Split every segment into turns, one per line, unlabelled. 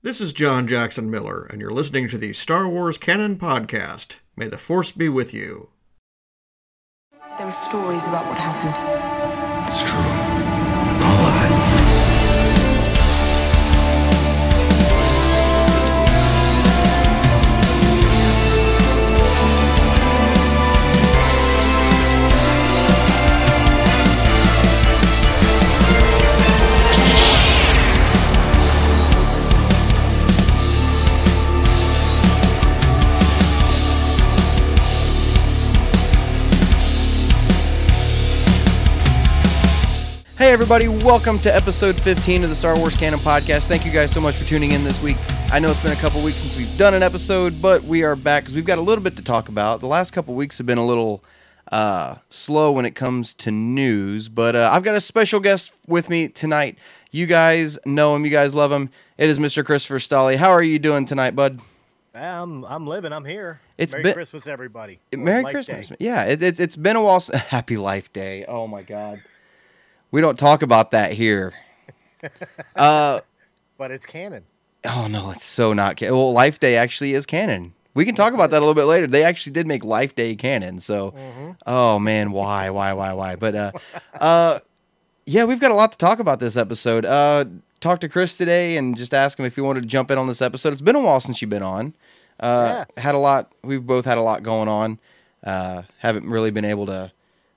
This is John Jackson Miller, and you're listening to the Star Wars Canon Podcast. May the Force be with you.
There are stories about what happened.
Hey, everybody, welcome to episode 15 of the Star Wars Canon Podcast. Thank you guys so much for tuning in this week. I know it's been a couple weeks since we've done an episode, but we are back because we've got a little bit to talk about. The last couple weeks have been a little uh, slow when it comes to news, but uh, I've got a special guest with me tonight. You guys know him, you guys love him. It is Mr. Christopher Stolly. How are you doing tonight, bud?
I'm I'm living. I'm here.
It's
Merry
been-
Christmas, everybody.
Merry Christmas.
Day.
Yeah, it, it, it's been a while. Happy Life Day. Oh, my God. We don't talk about that here. Uh,
But it's canon.
Oh no, it's so not canon. Well, Life Day actually is canon. We can talk about that a little bit later. They actually did make Life Day canon. So, oh man, why, why, why, why? But uh, uh, yeah, we've got a lot to talk about this episode. Uh, talked to Chris today and just asked him if he wanted to jump in on this episode. It's been a while since you've been on. Uh, had a lot. We've both had a lot going on. Uh, haven't really been able to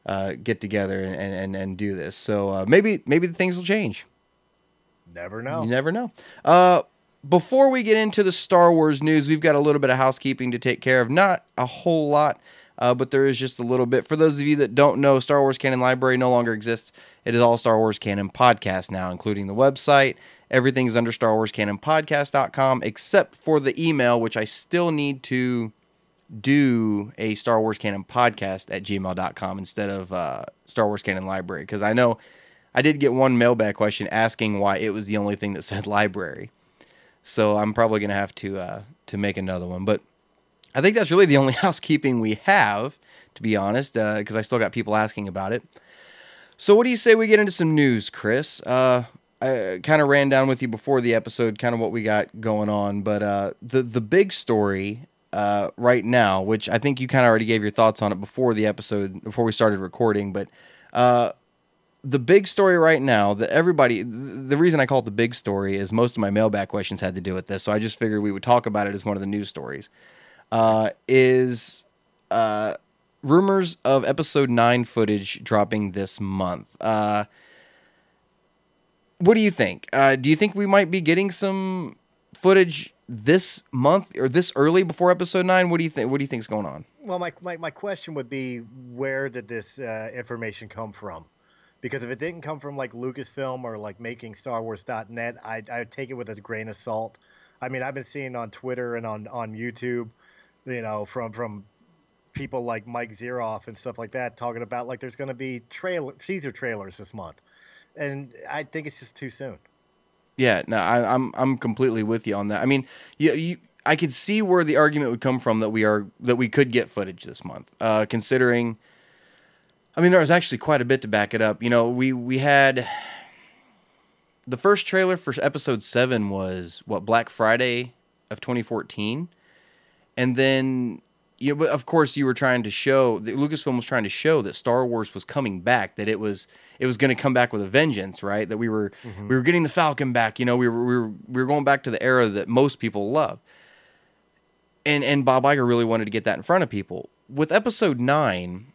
uh, get together and, and, and do this. So uh, maybe maybe the things will change.
Never know.
You never know. Uh, before we get into the Star Wars news, we've got a little bit of housekeeping to take care of. Not a whole lot, uh, but there is just a little bit. For those of you that don't know, Star Wars Canon Library no longer exists. It is all Star Wars Canon podcast now, including the website. Everything's under Star Wars Canon Podcast.com, except for the email, which I still need to do a Star Wars Canon podcast at gmail.com instead of uh, Star Wars Canon Library. Because I know I did get one mailbag question asking why it was the only thing that said library. So I'm probably gonna have to uh, to make another one. But I think that's really the only housekeeping we have, to be honest, because I still got people asking about it. So what do you say we get into some news, Chris? Uh, I kind of ran down with you before the episode, kind of what we got going on, but uh, the the big story uh, right now, which I think you kind of already gave your thoughts on it before the episode, before we started recording, but uh, the big story right now that everybody, the reason I call it the big story is most of my mailbag questions had to do with this, so I just figured we would talk about it as one of the news stories. Uh, is uh, rumors of episode nine footage dropping this month. Uh, what do you think? Uh, do you think we might be getting some footage this month or this early before episode nine? What do you think? What do you think's going on?
Well, my, my my question would be, where did this uh, information come from? Because if it didn't come from like Lucasfilm or like making Star Wars.net, I'd, I'd take it with a grain of salt. I mean, I've been seeing on Twitter and on, on YouTube, you know, from from people like Mike Zeroh and stuff like that talking about like there's going to be trailer teaser trailers this month, and I think it's just too soon.
Yeah, no, I, I'm I'm completely with you on that. I mean, you, you I could see where the argument would come from that we are that we could get footage this month, uh, considering. I mean, there was actually quite a bit to back it up. You know, we we had the first trailer for episode seven was what Black Friday of 2014, and then know, but of course you were trying to show that Lucasfilm was trying to show that Star Wars was coming back, that it was it was going to come back with a vengeance, right? That we were mm-hmm. we were getting the Falcon back. You know, we were we were we were going back to the era that most people love. And and Bob Iger really wanted to get that in front of people. With episode nine,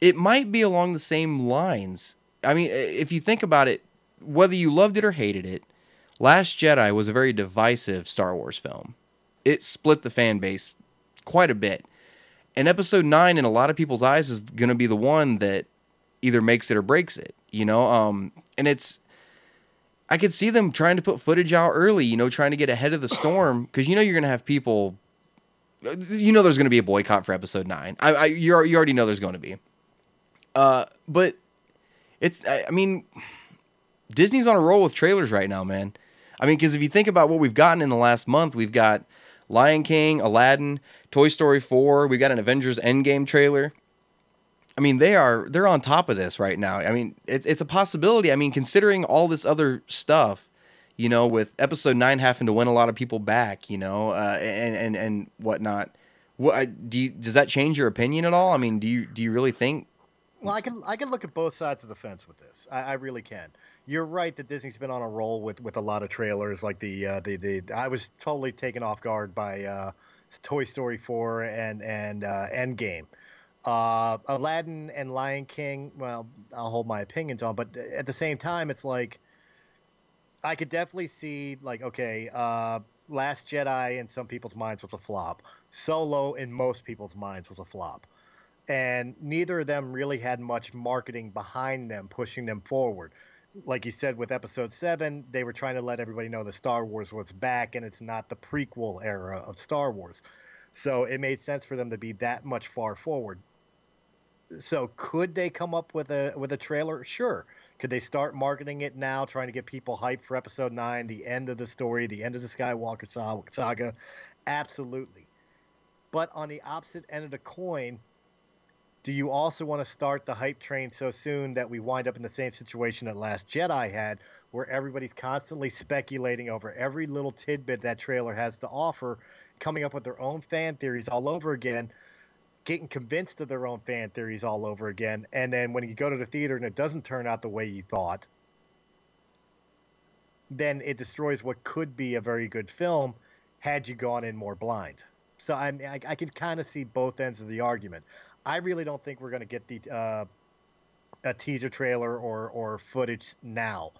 it might be along the same lines. I mean, if you think about it, whether you loved it or hated it, Last Jedi was a very divisive Star Wars film. It split the fan base quite a bit. And episode 9 in a lot of people's eyes is going to be the one that either makes it or breaks it, you know? Um and it's I could see them trying to put footage out early, you know, trying to get ahead of the storm cuz you know you're going to have people you know there's going to be a boycott for episode 9. I, I you you already know there's going to be. Uh but it's I, I mean Disney's on a roll with trailers right now, man. I mean, because if you think about what we've gotten in the last month, we've got Lion King, Aladdin, Toy Story 4, We've got an Avengers Endgame trailer. I mean, they are they're on top of this right now. I mean, it's it's a possibility. I mean, considering all this other stuff, You know, with episode nine having to win a lot of people back, you know, uh, and and and whatnot. What do you, does that change your opinion at all? I mean, do you do you really think?
Well, I can I can look at both sides of the fence with this. I, I really can. You're right that Disney's been on a roll with, with a lot of trailers, like the uh, the the. I was totally taken off guard by uh, Toy Story 4 and and uh, Endgame. Uh, Aladdin and Lion King. Well, I'll hold my opinions on, but at the same time, it's like I could definitely see like okay, uh, Last Jedi in some people's minds was a flop. Solo in most people's minds was a flop. And neither of them really had much marketing behind them, pushing them forward. Like you said with episode seven, they were trying to let everybody know that Star Wars was back and it's not the prequel era of Star Wars. So it made sense for them to be that much far forward. So could they come up with a with a trailer? Sure. Could they start marketing it now, trying to get people hyped for episode nine, the end of the story, the end of the Skywalker saga? Absolutely. But on the opposite end of the coin, do you also want to start the hype train so soon that we wind up in the same situation that Last Jedi had, where everybody's constantly speculating over every little tidbit that trailer has to offer, coming up with their own fan theories all over again? getting convinced of their own fan theories all over again. And then when you go to the theater and it doesn't turn out the way you thought, then it destroys what could be a very good film had you gone in more blind. So I, I, I can kind of see both ends of the argument. I really don't think we're going to get the uh, a teaser trailer or or footage now.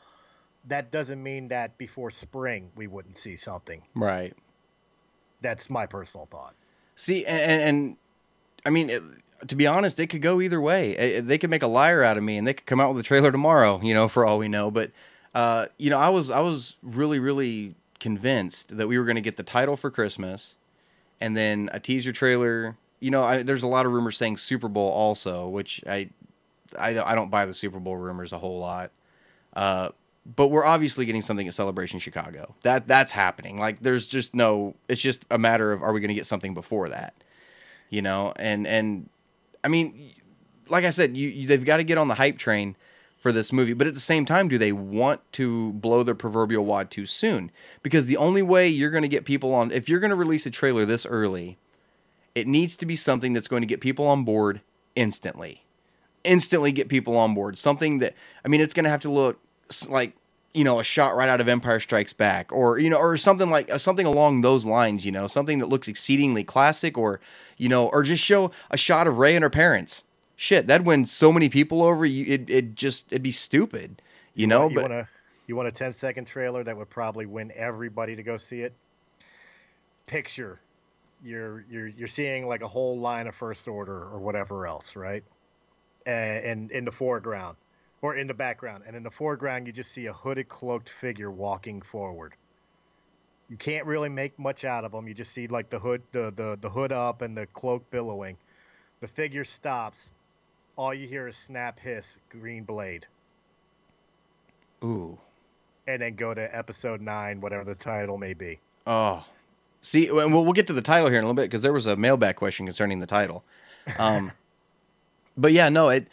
That doesn't mean that before spring we wouldn't see something.
Right.
That's my personal thought.
See, and, and I mean, it, to be honest, it could go either way. They could make a liar out of me, and they could come out with a trailer tomorrow. You know, for all we know. But uh, you know, I was I was really really convinced that we were going to get the title for Christmas, and then a teaser trailer. You know, I, there's a lot of rumors saying Super Bowl also, which I I, I don't buy the Super Bowl rumors a whole lot. Uh, but we're obviously getting something at Celebration Chicago. That that's happening. Like there's just no. It's just a matter of are we going to get something before that you know, and and I mean, like I said, you, you they've got to get on the hype train for this movie, but at the same time, do they want to blow their proverbial wad too soon? Because the only way you're going to get people on, if you're going to release a trailer this early, it needs to be something that's going to get people on board instantly. Instantly get people on board. Something that, I mean, it's going to have to look like you know a shot right out of Empire Strikes Back, or you know, or something like uh, something along those lines. You know, something that looks exceedingly classic, or you know, or just show a shot of Rey and her parents. Shit, that'd win so many people over. You, it it just it'd be stupid. You know,
you
but
want a you want a 10 second trailer that would probably win everybody to go see it. Picture, you're you're you're seeing like a whole line of First Order or whatever else, right? And in the foreground or in the background, and in the foreground you just see a hooded, cloaked figure walking forward. You can't really make much out of them. You just see like the hood, the the, the hood up, and the cloak billowing. The figure stops. All you hear is snap, hiss, green blade,
ooh,
and then go to episode nine, whatever the title may be.
oh, see, and we'll we'll get to the title here in a little bit because there was a mailbag question concerning the title. Um, but yeah, no, it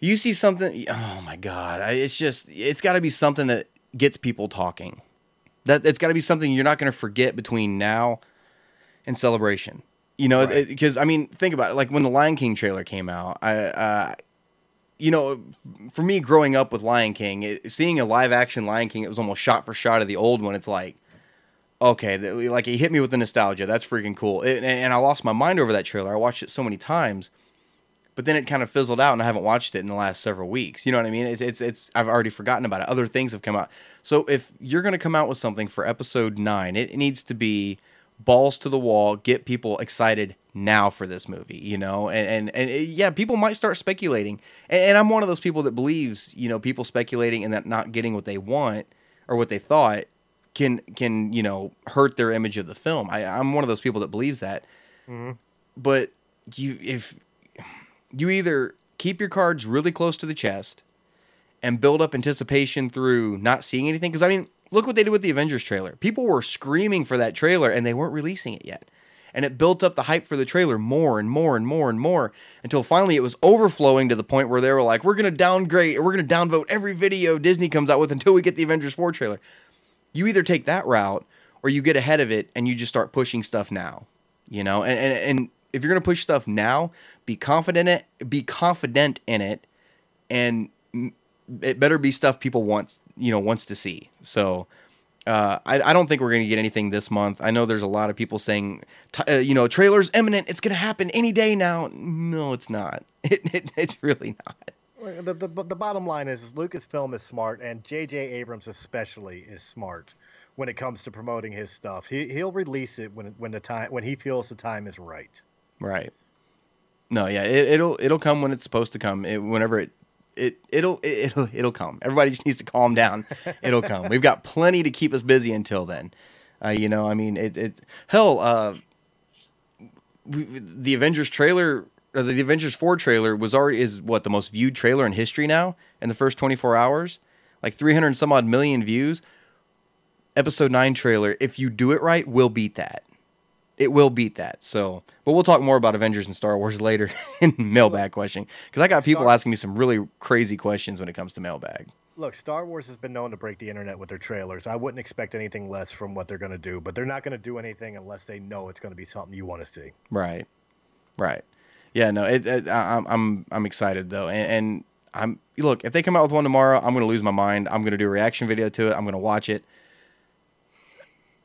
you see something oh my god I, it's just it's got to be something that gets people talking that it's got to be something you're not going to forget between now and celebration you know because right. i mean think about it like when the lion king trailer came out i uh, you know for me growing up with lion king it, seeing a live action lion king it was almost shot for shot of the old one it's like okay like it hit me with the nostalgia that's freaking cool it, and i lost my mind over that trailer i watched it so many times but then it kind of fizzled out and I haven't watched it in the last several weeks. You know what I mean? It's it's, it's I've already forgotten about it. Other things have come out. So if you're to come out with something for episode 9, it, needs to be balls to the wall, get people excited now for this movie, you know? And and and it, yeah, people might start speculating. And, and I'm one of those people that believes, you know, people speculating and that not getting what they want or what they thought can can, you know, hurt their image of the film. I I'm one of those people that believes that.
Mm-hmm.
But you if you either keep your cards really close to the chest and build up anticipation through not seeing anything. Because, I mean, look what they did with the Avengers trailer. People were screaming for that trailer and they weren't releasing it yet. And it built up the hype for the trailer more and more and more and more until finally it was overflowing to the point where they were like, we're going to downgrade, we're going to downvote every video Disney comes out with until we get the Avengers 4 trailer. You either take that route or you get ahead of it and you just start pushing stuff now. You know, and and, and if you're gonna push stuff now, be confident in it, be confident in it, and it better be stuff people want you know wants to see. So. Uh, I, I don't think we're going to get anything this month. I know there's a lot of people saying, uh, you know, trailer's imminent. It's going to happen any day now. No, it's not. It, it, it's really not.
The, the, the bottom line is, is Lucasfilm is smart, and J.J. Abrams especially is smart when it comes to promoting his stuff. He he'll release it when when the time when he feels the time is right.
Right. No, yeah, it, it'll it'll come when it's supposed to come. It, whenever it it it'll it, it'll it'll come. Everybody just needs to calm down. It'll come. We've got plenty to keep us busy until then. Uh, you know, I mean, it, it hell, uh, we, the Avengers trailer, the Avengers Four trailer was already is what the most viewed trailer in history now in the first twenty four hours, like three hundred some odd million views. Episode nine trailer, if you do it right, will beat that it will beat that. So, but we'll talk more about Avengers and Star Wars later in mailbag question because I got people
Star-
asking me some really crazy questions when it comes to mailbag.
Look, Star Wars has been known to break the internet with their trailers. I wouldn't expect anything less from what they're going to do, but they're not going to do anything unless they know it's going to be something you want to see.
Right, right. Yeah, no, it, it, I, I'm I'm I'm excited though, and, and I'm look if they come out with one tomorrow, I'm gonna lose my mind. I'm gonna do a reaction video to it. I'm gonna watch it.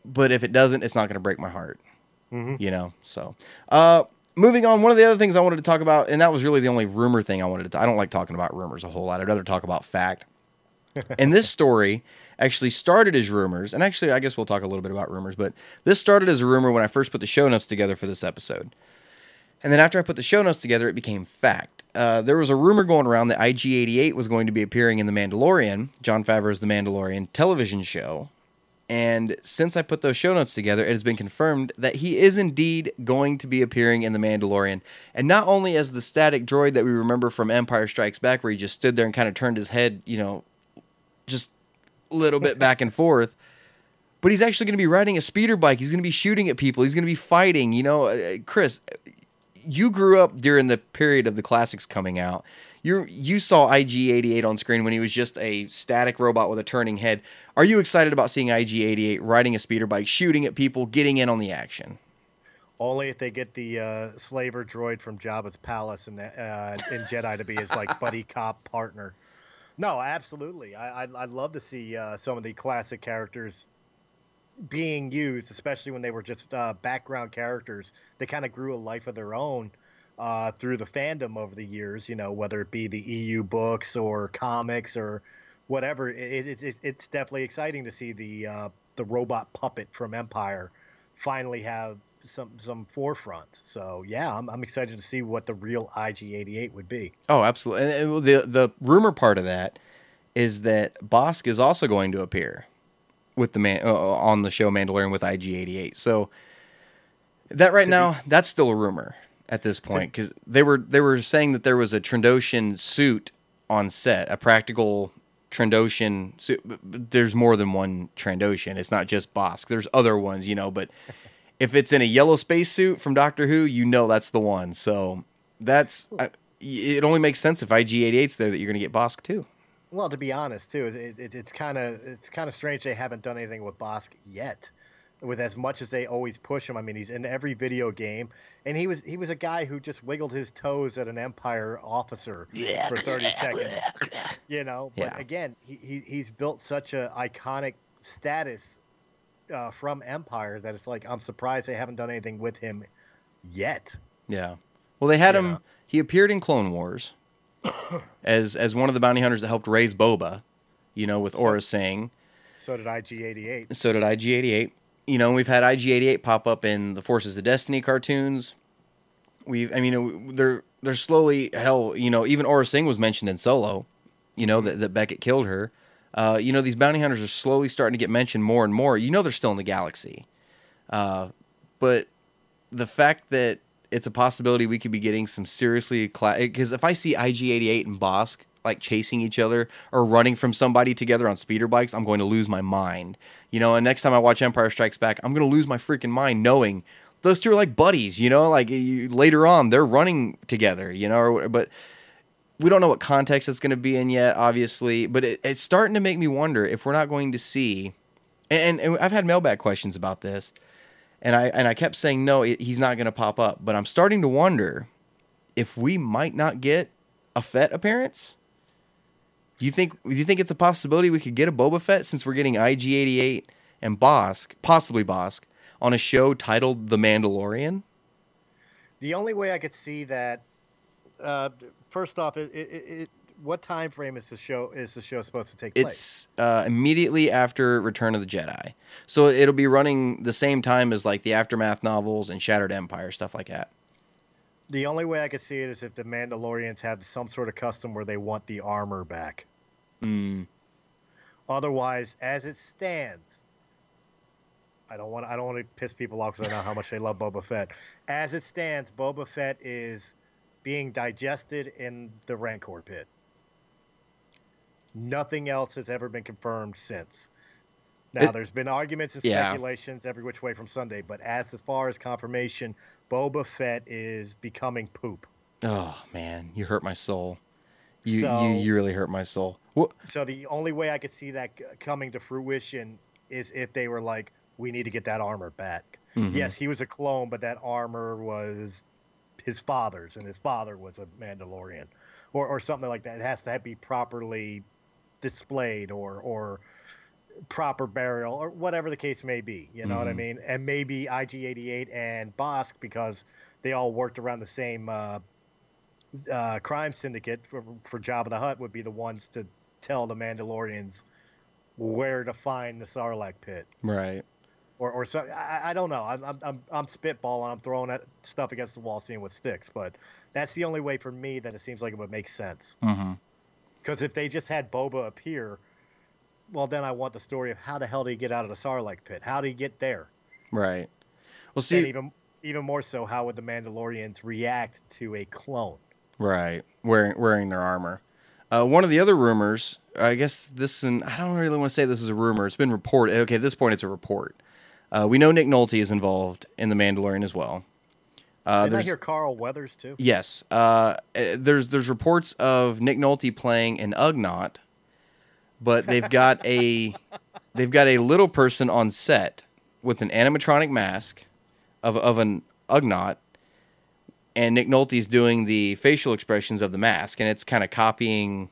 But if it doesn't, it's not gonna break my heart. You know. So, uh, moving on. One of the other things I wanted to talk about, and that was really the only rumor thing I wanted to. I don't like talking about rumors a whole lot. I'd rather talk about fact. and this story actually started as rumors, and actually, I guess we'll talk a little bit about rumors. But this started as a rumor when I first put the show notes together for this episode. And then after I put the show notes together, it became fact. Uh, there was a rumor going around that IG88 was going to be appearing in The Mandalorian, Jon Favreau's The Mandalorian television show. And since I put those show notes together, it has been confirmed that he is indeed going to be appearing in The Mandalorian. And not only as the static droid that we remember from Empire Strikes Back, where he just stood there and kind of turned his head, you know, just a little bit back and forth, but he's actually going to be riding a speeder bike. He's going to be shooting at people. He's going to be fighting. You know, uh, Chris, you grew up during the period of the classics coming out. You you saw IG88 on screen when he was just a static robot with a turning head. Are you excited about seeing IG88 riding a speeder bike, shooting at people, getting in on the action?
Only if they get the uh, slaver droid from Jabba's palace and uh, in Jedi to be his like buddy cop partner. No, absolutely. I I'd, I'd love to see uh, some of the classic characters being used, especially when they were just uh, background characters. They kind of grew a life of their own uh, through the fandom over the years. You know, whether it be the EU books or comics or whatever. It, it, it's it's definitely exciting to see the uh, the robot puppet from Empire finally have some some forefront. So yeah, I'm I'm excited to see what the real IG88 would be.
Oh, absolutely. And, and the the rumor part of that is that Bossk is also going to appear with the man uh, on the show Mandalorian with IG88. So that right now, that's still a rumor at this point because they were they were saying that there was a Trandoshan suit on set, a practical Trandoshan suit. There's more than one Trandoshan. It's not just Bossk. There's other ones, you know. But if it's in a yellow spacesuit from Doctor Who, you know that's the one. So that's I, it. Only makes sense if IG88's there that you're going to get Bossk too.
Well, to be honest, too, it, it, it's kind of it's kind of strange they haven't done anything with Bossk yet. With as much as they always push him, I mean, he's in every video game, and he was he was a guy who just wiggled his toes at an Empire officer for thirty seconds. You know, but
Yeah.
again, he, he he's built such a iconic status uh, from Empire that it's like I'm surprised they haven't done anything with him yet.
Yeah. Well, they had
Yeah.
him. He appeared in Clone Wars as as one of the bounty hunters that helped raise Boba. You know, with Aurra Sing.
So did IG88.
So did IG88. You know, we've had IG88 pop up in the Forces of Destiny cartoons. We've, I mean, they're they're slowly hell. You know, even Aurra Sing was mentioned in Solo. You know that that Beckett killed her. Uh, you know, these bounty hunters are slowly starting to get mentioned more and more. You know, they're still in the galaxy, uh, but the fact that it's a possibility we could be getting some seriously because if I see IG88 and Bossk like chasing each other or running from somebody together on speeder bikes, I'm going to lose my mind. You know, and next time I watch Empire Strikes Back, I'm going to lose my freaking mind knowing those two are like buddies. You know, like you, later on they're running together. You know, or, but we don't know what context it's going to be in yet, obviously. But it, it's starting to make me wonder if we're not going to see and, and I've had mailbag questions about this, and I and I kept saying no, he's not going to pop up. But I'm starting to wonder if we might not get a Fett appearance. Do you think? Do you think it's a possibility we could get a Boba Fett since we're getting IG88 and Bossk, possibly Bossk, on a show titled The Mandalorian?
The only way I could see that, uh, first off, it, it, it, what time frame is the show is the show supposed to take place?
It's uh, immediately after Return of the Jedi, so it'll be running the same time as like the aftermath novels and Shattered Empire stuff like that.
The only way I could see it is if the Mandalorians have some sort of custom where they want the armor back.
Mm,
Otherwise, as it stands, I don't want I don't want to piss people off because I know how much they love Boba Fett. As it stands, Boba Fett is being digested in the Rancor pit. Nothing else has ever been confirmed since. Now,
It-
there's been arguments and
Yeah.
speculations every which way from Sunday, but as, as far as confirmation, Boba Fett is becoming poop.
oh man, you hurt my soul. You
So-
you, you really hurt my soul. What?
So the only way I could see that coming to fruition is if they were like, "We need to get that armor back."
Mhm.
Yes, he was a clone, but that armor was his father's, and his father was a Mandalorian, or or something like that. It has to be properly displayed, or or proper burial, or whatever the case may be. You know what I
Mhm.
mean? And maybe IG88 and Bossk because they all worked around the same. Uh, uh, crime syndicate for, for Jabba the Hutt would be the ones to tell the Mandalorians where to find the Sarlacc pit,
Right.
or or so. I, I don't know. I'm I'm I'm, I'm spitballing. I'm throwing at stuff against the wall, seeing what sticks. But that's the only way for me that it seems like it would make sense.
Mm-hmm.
Because if they just had Boba appear, well, then I want the story of how the hell did he get out of the Sarlacc pit? How did he get there?
Right. Well,
and
see,
even even more so, how would the Mandalorians react to a clone?
right, wearing wearing their armor. Uh, one of the other rumors, I guess this, and I don't really want to say this is a rumor. It's been reported. Okay, at this point, it's a report. Uh, we know Nick Nolte is involved in the Mandalorian as well. Uh,
Did I hear Carl Weathers too?
Yes. Uh, eh, there's there's reports of Nick Nolte playing an Ugnaught, but they've got a they've got a little person on set with an animatronic mask of of an Ugnaught, and Nick Nolte's doing the facial expressions of the mask, and it's kind of copying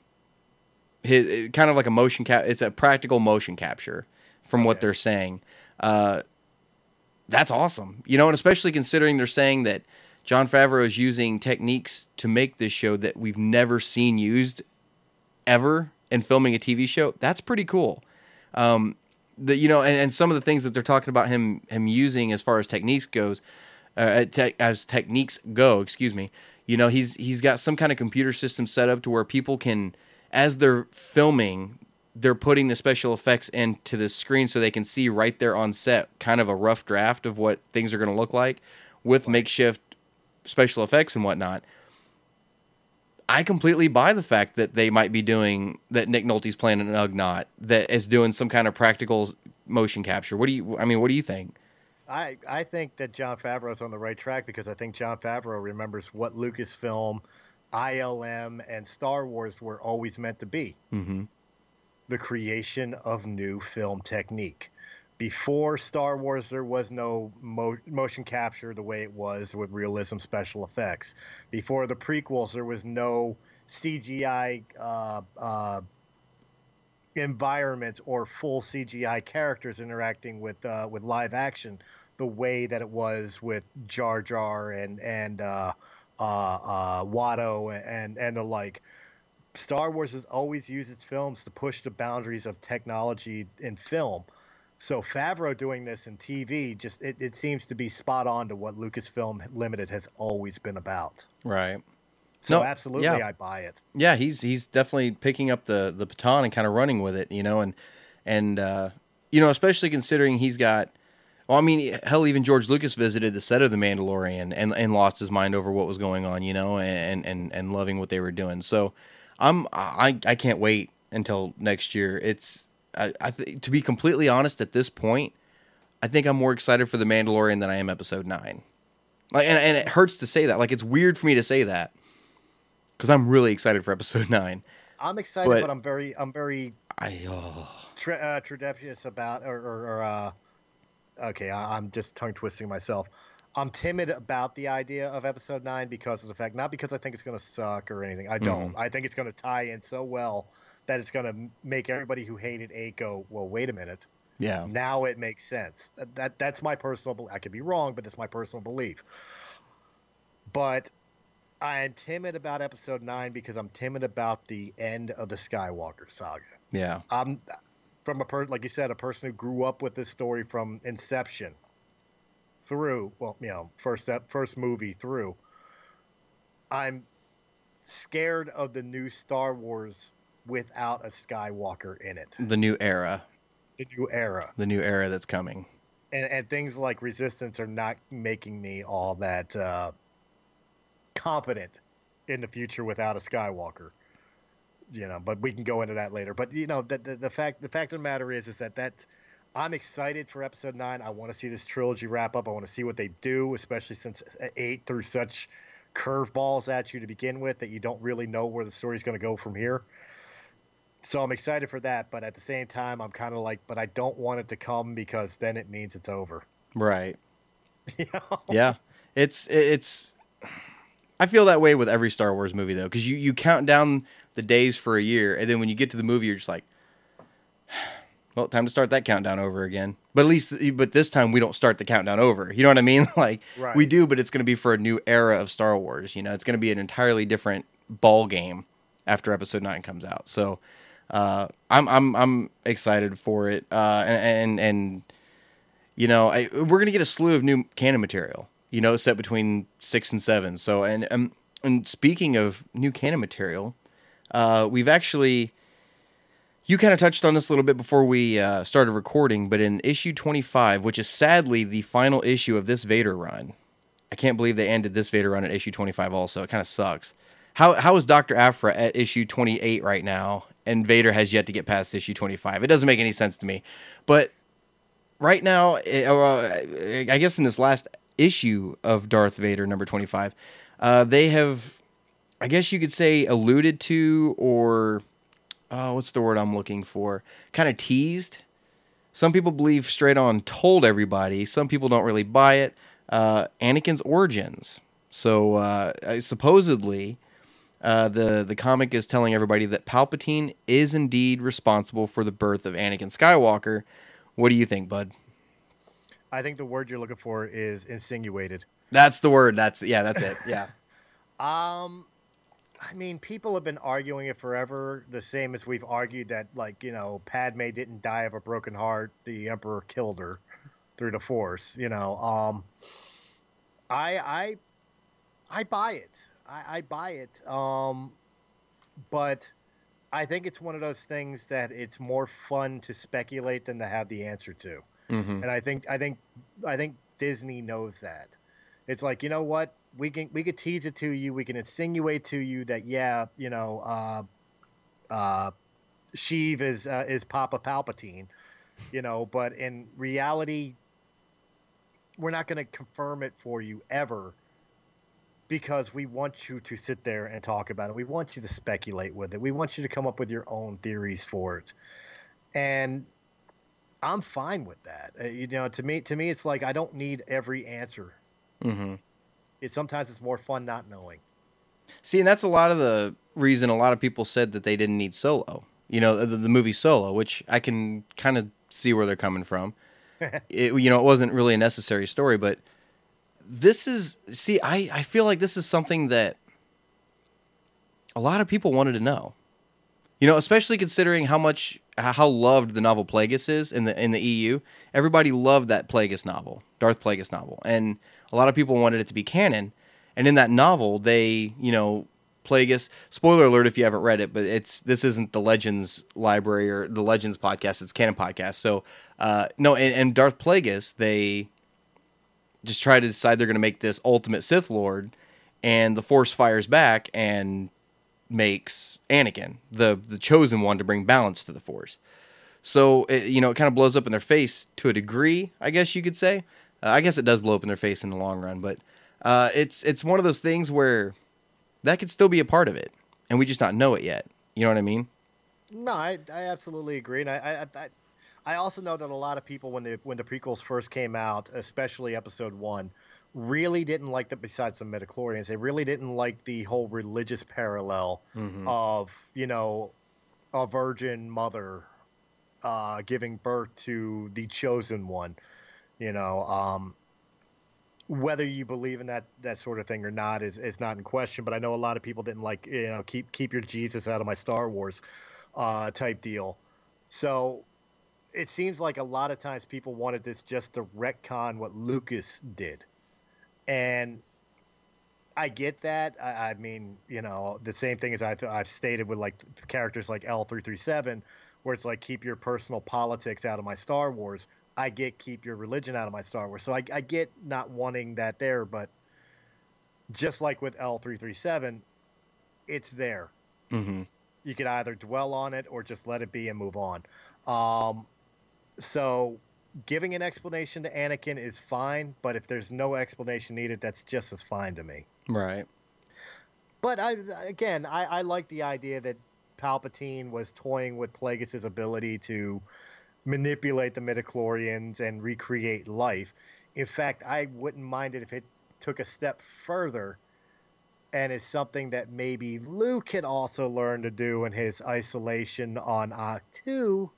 his eh, kind of like a motion cap. It's a practical motion capture from what they're saying. Uh, that's awesome. You know, and especially considering they're saying that Jon Favreau is using techniques to make this show that we've never seen used ever in filming a TV show. That's pretty cool. Um, the you know, and, and some of the things that they're talking about him him using as far as techniques goes, uh, te- as techniques go, excuse me. You know, he's he's got some kind of computer system set up to where people can, as they're filming, they're putting the special effects into the screen so they can see right there on set kind of a rough draft of what things are going to look like with makeshift special effects and whatnot. I completely buy the fact that they might be doing that. Nick Nolte's playing an Ugnaught that is doing some kind of practical motion capture. What do you? I mean, what do you think?
I, I think that Jon Favreau's on the right track because I think John Favreau remembers what Lucasfilm, ILM, and Star Wars were always meant to be
Mm-hmm.
The creation of new film technique. Before Star Wars, there was no mo- motion capture the way it was with realism special effects. Before the prequels, there was no CGI uh, uh, environments or full CGI characters interacting with uh, with live action the way that it was with Jar Jar and and uh, uh, uh, Watto and and the like. Star Wars has always used its films to push the boundaries of technology in film. So Favreau doing this in TV just it, it seems to be spot on to what Lucasfilm Limited has always been about.
Right.
So
No,
absolutely
yeah.
I buy it.
Yeah, he's he's definitely picking up the the baton and kind of running with it, you know, and and uh, you know, especially considering he's got. Well, I mean, hell, even George Lucas visited the set of The Mandalorian and and lost his mind over what was going on, you know, and and and loving what they were doing. So, I'm I I can't wait until next year. It's I, I th- to be completely honest at this point, I think I'm more excited for The Mandalorian than I am Episode Nine. Like, and and it hurts to say that. Like, it's weird for me to say that because I'm really excited for Episode Nine.
I'm excited,
But-
but, I'm very I'm very
I oh
tre- uh, about, or, or, or uh, okay, I, I'm just tongue twisting myself. I'm timid about the idea of episode nine because of the fact, not because I think it's going to suck or anything. I don't. Mm-hmm. I think it's going to tie in so well that it's going to make everybody who hated eight go, well, wait a minute.
Yeah.
Now it makes sense. That, that that's my personal. I could be wrong, but that's my personal belief. But I am timid about episode nine because I'm timid about the end of the Skywalker saga.
Yeah.
I'm from a person, like you said, a person who grew up with this story from inception through. Well, you know, first that first movie through. I'm scared of the new Star Wars without a Skywalker in it.
The new era.
The new era.
The new era that's coming.
and, and things like resistance are not making me all that uh, confident in the future without a Skywalker. You know, but we can go into that later. But you know, the, the, the fact the fact of the matter is is that that I'm excited for episode nine. I want to see this trilogy wrap up. I want to see what they do, especially since eight threw such curveballs at you to begin with that you don't really know where the story's going to go from here. So I'm excited for that, but at the same time, I'm kind of like, but I don't want it to come because then it means it's over.
Right.
You know?
Yeah. It's it's I feel that way with every Star Wars movie though cuz you you count down the days for a year and then when you get to the movie you're just like well, time to start that countdown over again. But at least but this time we don't start the countdown over. You know what I mean? Like
Right.
we do, but it's going to be for a new era of Star Wars, you know. It's going to be an entirely different ball game after episode 9 comes out. So uh, I'm I'm I'm excited for it, uh, and and, and you know I, we're gonna get a slew of new canon material. You know, set between six and seven. So and um, and speaking of new canon material, uh, we've actually you kind of touched on this a little bit before we uh, started recording, but in issue 25, which is sadly the final issue of this Vader run, I can't believe they ended this Vader run at issue 25 also. It kind of sucks. How how is Dr. Aphra at issue 28 right now and Vader has yet to get past issue 25? It doesn't make any sense to me. But right now, eh, uh, I guess in this last issue of Darth Vader number 25, uh, they have I guess you could say alluded to or uh, what's the word I'm looking for? Kind of teased. Some people believe straight on told everybody. Some people don't really buy it. Uh, Anakin's origins. So uh, I- supposedly, uh, the the comic is telling everybody that Palpatine is indeed responsible for the birth of Anakin Skywalker. What do you think, Bud?
I think the word you're looking for is insinuated.
That's the word. That's yeah. That's it. Yeah.
Um, I mean, people have been arguing it forever, the same as we've argued that, like, you know, Padme didn't die of a broken heart. The Emperor killed her through the Force. You know, um, I, I, I buy it. I, I buy it. Um, but I think it's one of those things that it's more fun to speculate than to have the answer to.
hmm
and I think I think I think Disney knows that. It's like you know what we can we could tease it to you, we can insinuate to you that yeah, you know, uh, uh, Sheev is uh, is Papa Palpatine, you know, but in reality, we're not going to confirm it for you ever because we want you to sit there and talk about it. We want you to speculate with it. We want you to come up with your own theories for it. And I'm fine with that. Uh, you know, to me, to me, it's like I don't need every answer.
hmm
It sometimes it's more fun not knowing.
See, and that's a lot of the reason a lot of people said that they didn't need Solo. You know, the, the movie Solo, which I can kind of see where they're coming from. it, you know, it wasn't really a necessary story, but this is see, I I feel like this is something that a lot of people wanted to know. You know, especially considering how much how loved the novel Plagueis is in the in the EU. Everybody loved that Plagueis novel, Darth Plagueis novel, and a lot of people wanted it to be canon. And in that novel, they, you know, Plagueis. Spoiler alert if you haven't read it, but it's this isn't the Legends library or the Legends podcast. It's canon podcast. So uh, no, and, and Darth Plagueis, they just try to decide they're going to make this ultimate Sith Lord, and the Force fires back and makes Anakin the the chosen one to bring balance to the Force. So it, you know, it kind of blows up in their face to a degree, I guess you could say. Uh, I guess it does blow up in their face in the long run, but uh, it's it's one of those things where that could still be a part of it, and we just not know it yet. You know what I mean?
No, I, I absolutely agree, and I, I, I, I also know that a lot of people when the when the prequels first came out, especially Episode One, really didn't like that. besides the midichlorians, they really didn't like the whole religious parallel
Mhm.
of you know a virgin mother uh, giving birth to the chosen one. You know, um, whether you believe in that that sort of thing or not is is not in question. But I know a lot of people didn't like you know keep keep your Jesus out of my Star Wars uh, type deal. So it seems like a lot of times people wanted this just to retcon what Lucas did, and I get that. I, I mean, you know, the same thing as I've, I've stated with like characters like L three three seven, where it's like keep your personal politics out of my Star Wars. I get keep your religion out of my Star Wars. So I, I get not wanting that there, but just like with L three three seven, it's there.
Mm-hmm.
You could either dwell on it or just let it be and move on. Um, so giving an explanation to Anakin is fine, but if there's no explanation needed, that's just as fine to me.
Right.
But I again, I, I like the idea that Palpatine was toying with Plagueis' ability to manipulate the midichlorians and recreate life. In fact, I wouldn't mind it if it took a step further and is something that maybe Luke can also learn to do in his isolation on Ahch-To.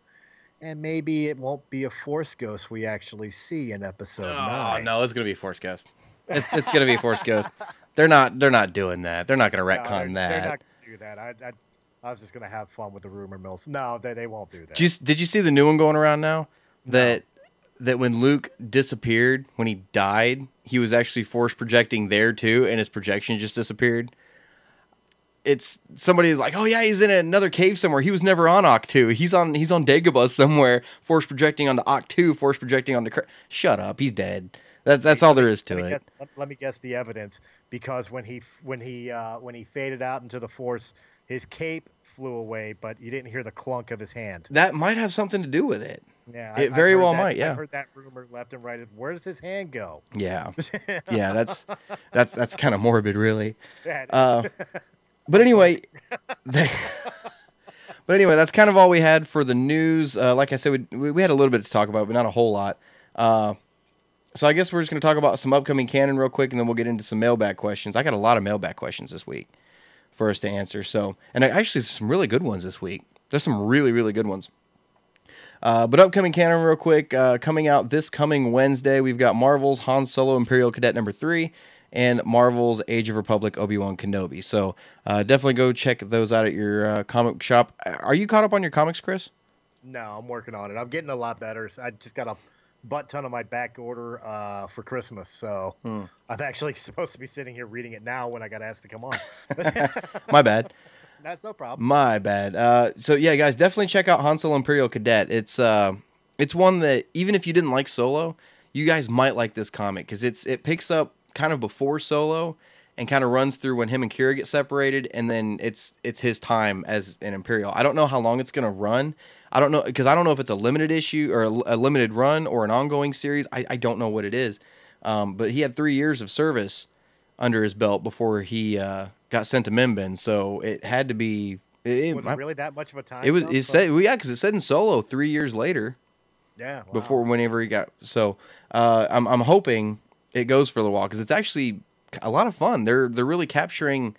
And maybe it won't be a Force Ghost we actually see in Episode
Oh
Nine.
no, it's gonna be Force Ghost. It's, it's gonna be Force Ghost. They're not. They're not doing that. They're not gonna
No,
retcon
they're,
that.
They're not going to do that. I, I, I was just going to have fun with the rumor mills. No, they, they won't do that.
Did you, did you see the new one going around now? That that when Luke disappeared, when he died, he was actually force projecting there too, and his projection just disappeared. It's somebody's like, oh yeah, he's in another cave somewhere. He was never on Ahch-To. He's on he's on Dagobah somewhere, force projecting onto Ahch-To, force projecting onto. Cr- Shut up, he's dead. That, that's all there is to
let
it.
guess, let, let me guess the evidence because when he when he uh, when he faded out into the force, his cape flew away, but you didn't hear the clunk of his hand.
That might have something to do with it.
Yeah,
It
I've
very well
that-
might, yeah.
I've heard that rumor left and right. Where does his hand go?
Yeah, yeah. That's that's that's kind of morbid, really. Uh, but anyway, they, but anyway, that's kind of all we had for the news. Uh, like I said, we, we had a little bit to talk about, but not a whole lot. Uh, so I guess we're just going to talk about some upcoming canon real quick, and then we'll get into some mailbag questions. I got a lot of mailbag questions this week for us to answer. So, and I- actually, some really good ones this week. There's some really, really good ones. Uh, but upcoming canon, real quick, uh, coming out this coming Wednesday, we've got Marvel's Han Solo Imperial Cadet number three and Marvel's Age of Republic Obi Wan Kenobi. So uh, definitely go check those out at your uh, comic shop. Are you caught up on your comics, Chris?
no, I'm working on it. I'm getting a lot better. I just got a butt ton of my back order uh, for Christmas, so
Hmm.
I'm actually supposed to be sitting here reading it now when I got asked to come on.
My bad.
That's no problem.
My bad. Uh, so yeah, guys, definitely check out Han Solo Imperial Cadet. It's uh, it's one that even if you didn't like Solo, you guys might like this comic because it's it picks up kind of before Solo and kind of runs through when him and Qi'ra get separated, and then it's it's his time as an Imperial. I don't know how long it's gonna run. I don't know because I don't know if it's a limited issue or a, a limited run or an ongoing series. I, I don't know what it is. Um, but he had three years of service under his belt before he uh, got sent to Mimban, so it had to be. It,
Was it really that much of a time?
it was. It said, well, yeah, because it said in Solo three years later
yeah wow.
before whenever he got. So uh, I'm I'm hoping it goes for a little while because it's actually a lot of fun. They're they're really capturing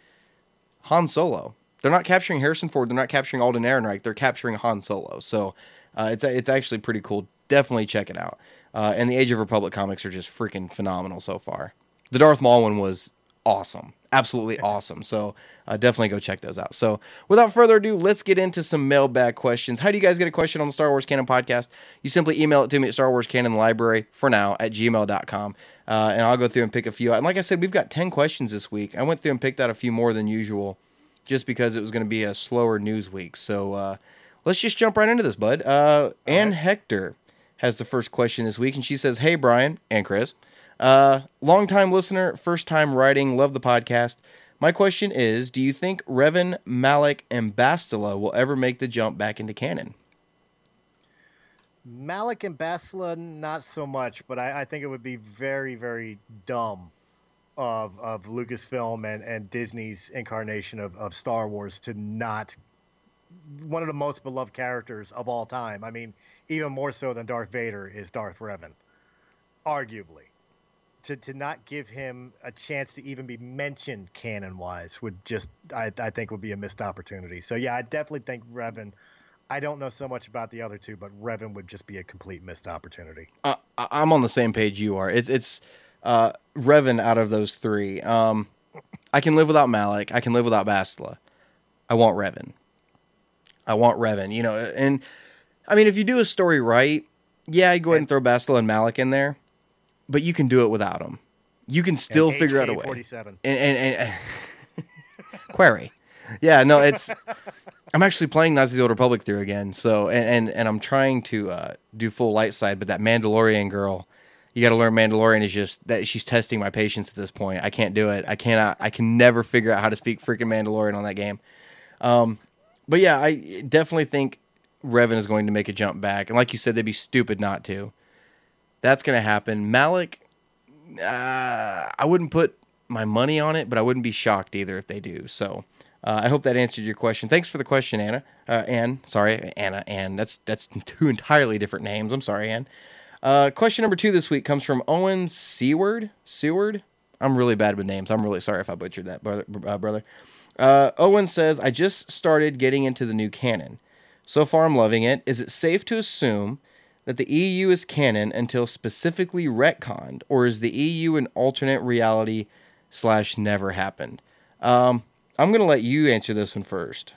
Han Solo. They're not capturing Harrison Ford. They're not capturing Alden Ehrenreich. They're capturing Han Solo. So uh, it's it's actually pretty cool. Definitely check it out. Uh, and the Age of Republic comics are just freaking phenomenal so far. The Darth Maul one was awesome, absolutely awesome. So uh, definitely go check those out. So without further ado, let's get into some mailbag questions. How do you guys get a question on the Star Wars Canon podcast? You simply email it to me at Star Wars Canon Library for now at gmail.com. Uh, and I'll go through and pick a few. And like I said, we've got 10 questions this week. I went through and picked out a few more than usual just because it was going to be a slower news week. So uh, let's just jump right into this, bud. Uh, Ann Hector has the first question this week, and she says, Hey, Brian and Chris. Uh, long time listener, first time writing, love the podcast. My question is Do you think Revan, Malak, and Bastila will ever make the jump back into canon?
Malak and Bastila, not so much, but I, I think it would be very, very dumb of of Lucasfilm and, and Disney's incarnation of, of Star Wars to not one of the most beloved characters of all time. I mean, even more so than Darth Vader is Darth Revan, arguably. To, to not give him a chance to even be mentioned canon wise would just I, I think would be a missed opportunity. So yeah, I definitely think Revan. I don't know so much about the other two, but Revan would just be a complete missed opportunity.
Uh, I'm on the same page you are. It's it's uh, Revan out of those three. Um, I can live without Malak. I can live without Bastila. I want Revan. I want Revan. You know, and I mean, if you do a story right, yeah, I go ahead and throw Bastila and Malak in there, but you can do it without them. You can still
And
figure out a way.
AK-47.
And and, and Qi'ra, yeah, no, it's. I'm actually playing Knights of the Old Republic through again, so and and, and I'm trying to uh, do full light side, but that Mandalorian girl, you got to learn Mandalorian is just that she's testing my patience at this point. I can't do it. I cannot. I can never figure out how to speak freaking Mandalorian on that game. Um, but yeah, I definitely think Revan is going to make a jump back, and like you said, they'd be stupid not to. That's going to happen. Malak, uh, I wouldn't put my money on it, but I wouldn't be shocked either if they do. So uh, I hope that answered your question. Thanks for the question, Anna. Uh, Anne, sorry, Anna. Anne. That's that's two entirely different names. I'm sorry, Anne. Uh, question number two this week comes from Owen Seward. Seward. I'm really bad with names. I'm really sorry if I butchered that, brother. Uh, brother. Uh, Owen says, I just started getting into the new canon. So far, I'm loving it. Is it safe to assume that the EU is canon until specifically retconned, or is the EU an alternate reality slash never happened? Um, I'm going to let you answer this one first.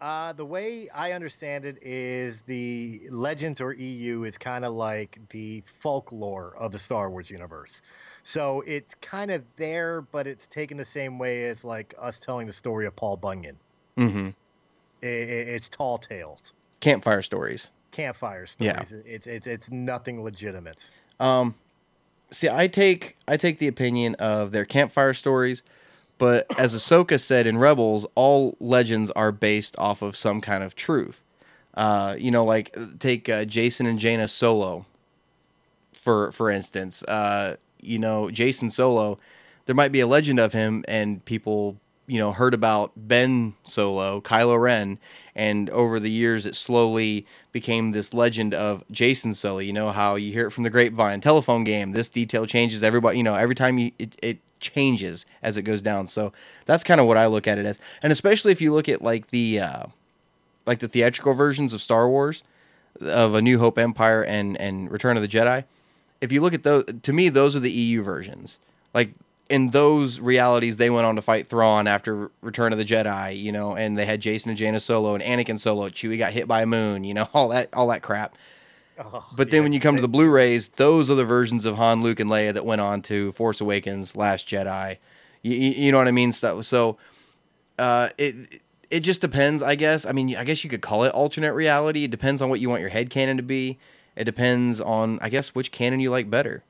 Uh, the way I understand it is the Legends or EU is kind of like the folklore of the Star Wars universe. So it's kind of there, but it's taken the same way as like us telling the story of Paul Bunyan.
Mm-hmm.
I- I- it's tall tales,
Campfire stories.
campfire stories.
Yeah.
stories. It's it's it's nothing legitimate.
Um, see, I take I take the opinion of their campfire stories, but as Ahsoka said in Rebels, all legends are based off of some kind of truth. Uh, you know, like take uh, Jacen and Jaina Solo, for for instance. Uh, you know, Jacen Solo, there might be a legend of him, and people you know heard about Ben Solo, Kylo Ren, and over the years it slowly became this legend of Jacen Solo. You know how you hear it from the grapevine, telephone game. This detail changes. Everybody, you know, every time you it, it changes as it goes down. So that's kind of what I look at it as, and especially if you look at like the uh, like the theatrical versions of Star Wars, of A New Hope, Empire, and and Return of the Jedi. If you look at those, to me, those are the EU versions. Like in those realities, they went on to fight Thrawn after Return of the Jedi, you know, and they had Jacen and Jaina Solo and Anakin Solo. Chewie got hit by a moon, you know, all that, all that crap.
Oh,
But then
yeah,
when you come to the Blu-rays, those are the versions of Han, Luke, and Leia that went on to Force Awakens, Last Jedi. You, you know what I mean? Stuff. So uh, it it just depends, I guess. I mean, I guess you could call it alternate reality. It depends on what you want your head canon to be. It depends on, I guess, which canon you like better.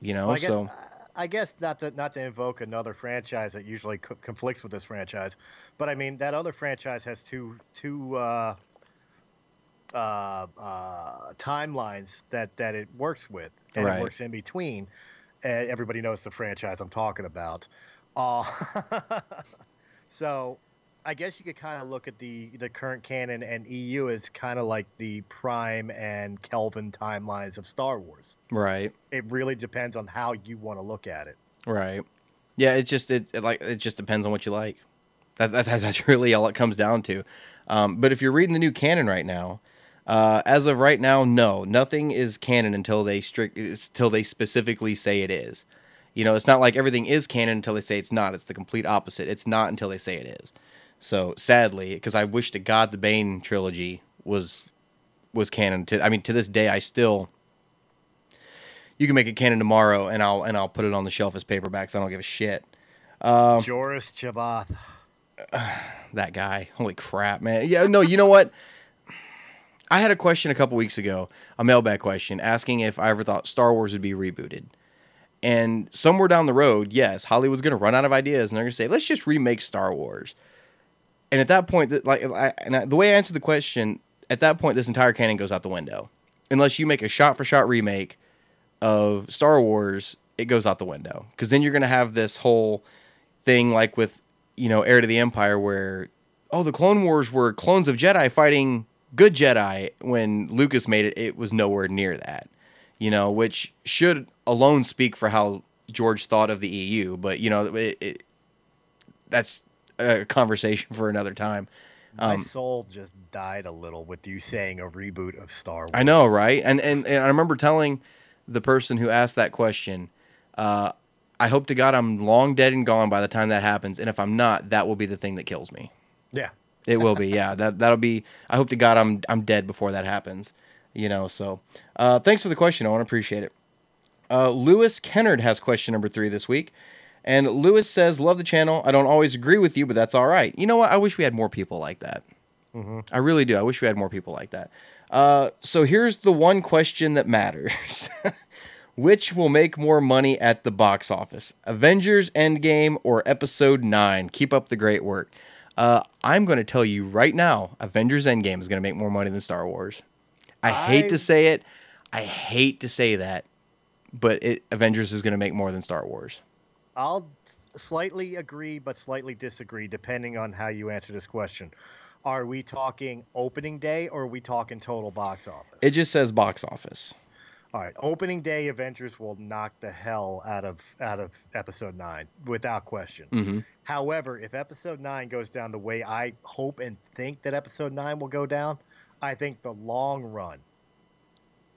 You know,
Well, I guess,
so
I guess not to not to invoke another franchise that usually co- conflicts with this franchise, but I mean that other franchise has two two uh, uh, uh, timelines that that it works with, and
Right.
it works in between. Uh, everybody knows the franchise I'm talking about. Uh, so I guess you could kind of look at the the current canon and EU as kind of like the Prime and Kelvin timelines of Star Wars
right,
it really depends on how you want to look at it.
right. Yeah, it just it, it like it just depends on what you like. That, that that's really all it comes down to. Um, but if you're reading the new canon right now, uh, as of right now, no, nothing is canon until they strict until they specifically say it is. You know, it's not like everything is canon until they say it's not. It's the complete opposite. It's not until they say it is. So sadly, because I wish to God the Bane trilogy was was canon. To I mean, to this day, I still you can make it canon tomorrow, and I'll and I'll put it on the shelf as paperbacks. I don't give a shit. Um,
Joris Chavath.
that guy. Holy crap, man. Yeah, no, you know what? I had a question a couple weeks ago, a mailbag question, asking if I ever thought Star Wars would be rebooted. And somewhere down the road, yes, Hollywood's going to run out of ideas, and they're going to say, "Let's just remake Star Wars." And at that point, like, and the way I answered the question, at that point, this entire canon goes out the window, unless you make a shot-for-shot remake of Star Wars. It goes out the window because then you're going to have this whole thing like with you know heir to the empire where oh, the Clone Wars were clones of Jedi fighting good Jedi. When Lucas made it, it was nowhere near that. You know, which should alone speak for how George thought of the EU. But you know, it, it, that's a conversation for another time.
My
Um,
soul just died a little with you saying a reboot of Star Wars.
I know, right? And, and and I remember telling the person who asked that question, uh, I hope to God I'm long dead and gone by the time that happens, and if I'm not, that will be the thing that kills me.
Yeah.
It will be, yeah. That that'll be. I hope to God I'm I'm dead before that happens. You know. So, uh, thanks for the question. I want to appreciate it. Uh, Lewis Kennard has question number three this week, and Lewis says, "Love the channel. I don't always agree with you, but that's all right. You know what? I wish we had more people like that. I really do. I wish we had more people like that. Uh, so here's the one question that matters." Which will make more money at the box office? Avengers Endgame or Episode 9? Keep up the great work. Uh, I'm going to tell you right now Avengers Endgame is going to make more money than Star Wars. I, hate to say it. I hate to say that. But it, Avengers is going to make more than Star Wars.
I'll slightly agree, but slightly disagree, depending on how you answer this question. Are we talking opening day or are we talking total box office?
It just says box office.
All right, opening day Avengers will knock the hell out of out of episode 9 without question.
hmm
However, if episode 9 goes down the way I hope and think that episode 9 will go down, I think the long run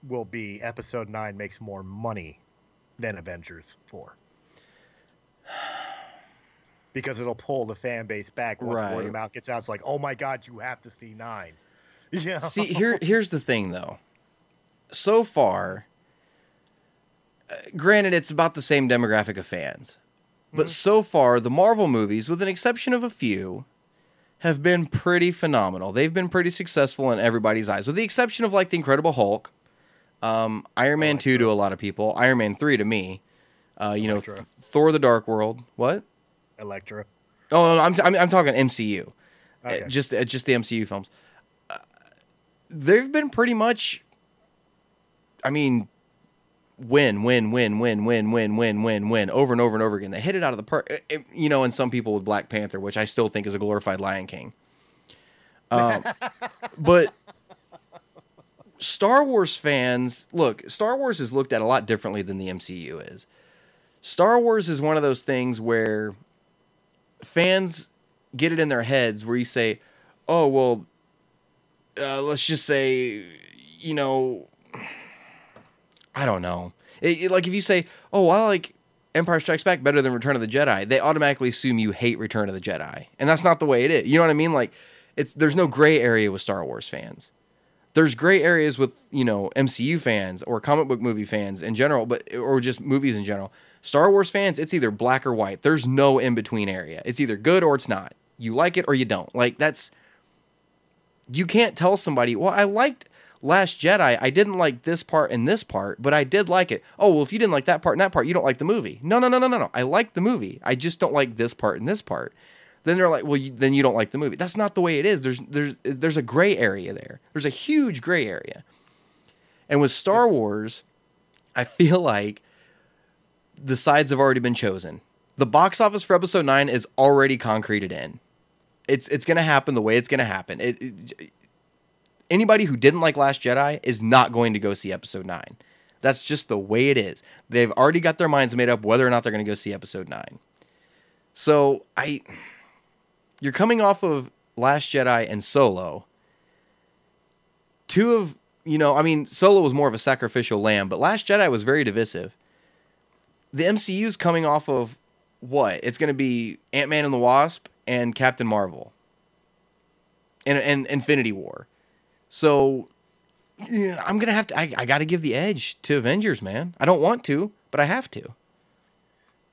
will be episode 9 makes more money than Avengers 4. Because it'll pull the fan base back once word
Right.
of mouth gets out. It's like, oh my god, you have to see 9. Yeah.
See, here here's the thing though. So far, uh, granted, it's about the same demographic of fans, but so far, the Marvel movies, with an exception of a few, have been pretty phenomenal. They've been pretty successful in everybody's eyes, with the exception of like the Incredible Hulk, um, Iron Man two to a lot of people, Iron Man three to me. Uh, you know, Th- Thor: The Dark World. What?
Elektra.
Oh, no, I'm, t- I'm I'm talking MCU. Uh, Just uh, just the MCU films. Uh, they've been pretty much. I mean, win, win, win, win, win, win, win, win, win, over and over and over again. They hit it out of the park. Uh, You know, and some people with Black Panther, which I still think is a glorified Lion King. Um, but Star Wars fans, look, Star Wars is looked at a lot differently than the MCU is. Star Wars is one of those things where fans get it in their heads where you say, "Oh well, uh, let's just say, you know, I don't know." It, it- like if you say, "Oh, I like Empire Strikes Back better than Return of the Jedi," they automatically assume you hate Return of the Jedi, and that's not the way it is. You know what I mean? Like, it's there's no gray area with Star Wars fans. There's gray areas with you know MCU fans or comic book movie fans in general, but or just movies in general. Star Wars fans, it's either black or white. There's no in between area. It's either good or it's not. You like it or you don't. Like that's you can't tell somebody, "Well, I liked Last Jedi. I didn't like this part and this part, but I did like it." Oh, well, if you didn't like that part and that part, you don't like the movie. No, no, no, no, no, no. I like the movie. I just don't like this part and this part. Then they're like, "Well, you, then you don't like the movie." That's not the way it is. There's there's there's a gray area there. There's a huge gray area. And with Star Wars, I feel like the sides have already been chosen. The box office for episode 9 is already concreted in. It's it's going to happen the way it's going to happen. It, it- anybody who didn't like Last Jedi is not going to go see episode 9. That's just the way it is. They've already got their minds made up whether or not they're going to go see episode 9. So, I you're coming off of Last Jedi and Solo. Two of, you know, I mean, Solo was more of a sacrificial lamb, but Last Jedi was very divisive the MCU's coming off of what? It's going to be Ant Man and the Wasp and Captain Marvel and, and Infinity War. So yeah, I'm to have to, I, I got to give the edge to Avengers, man. I don't want to, but I have to.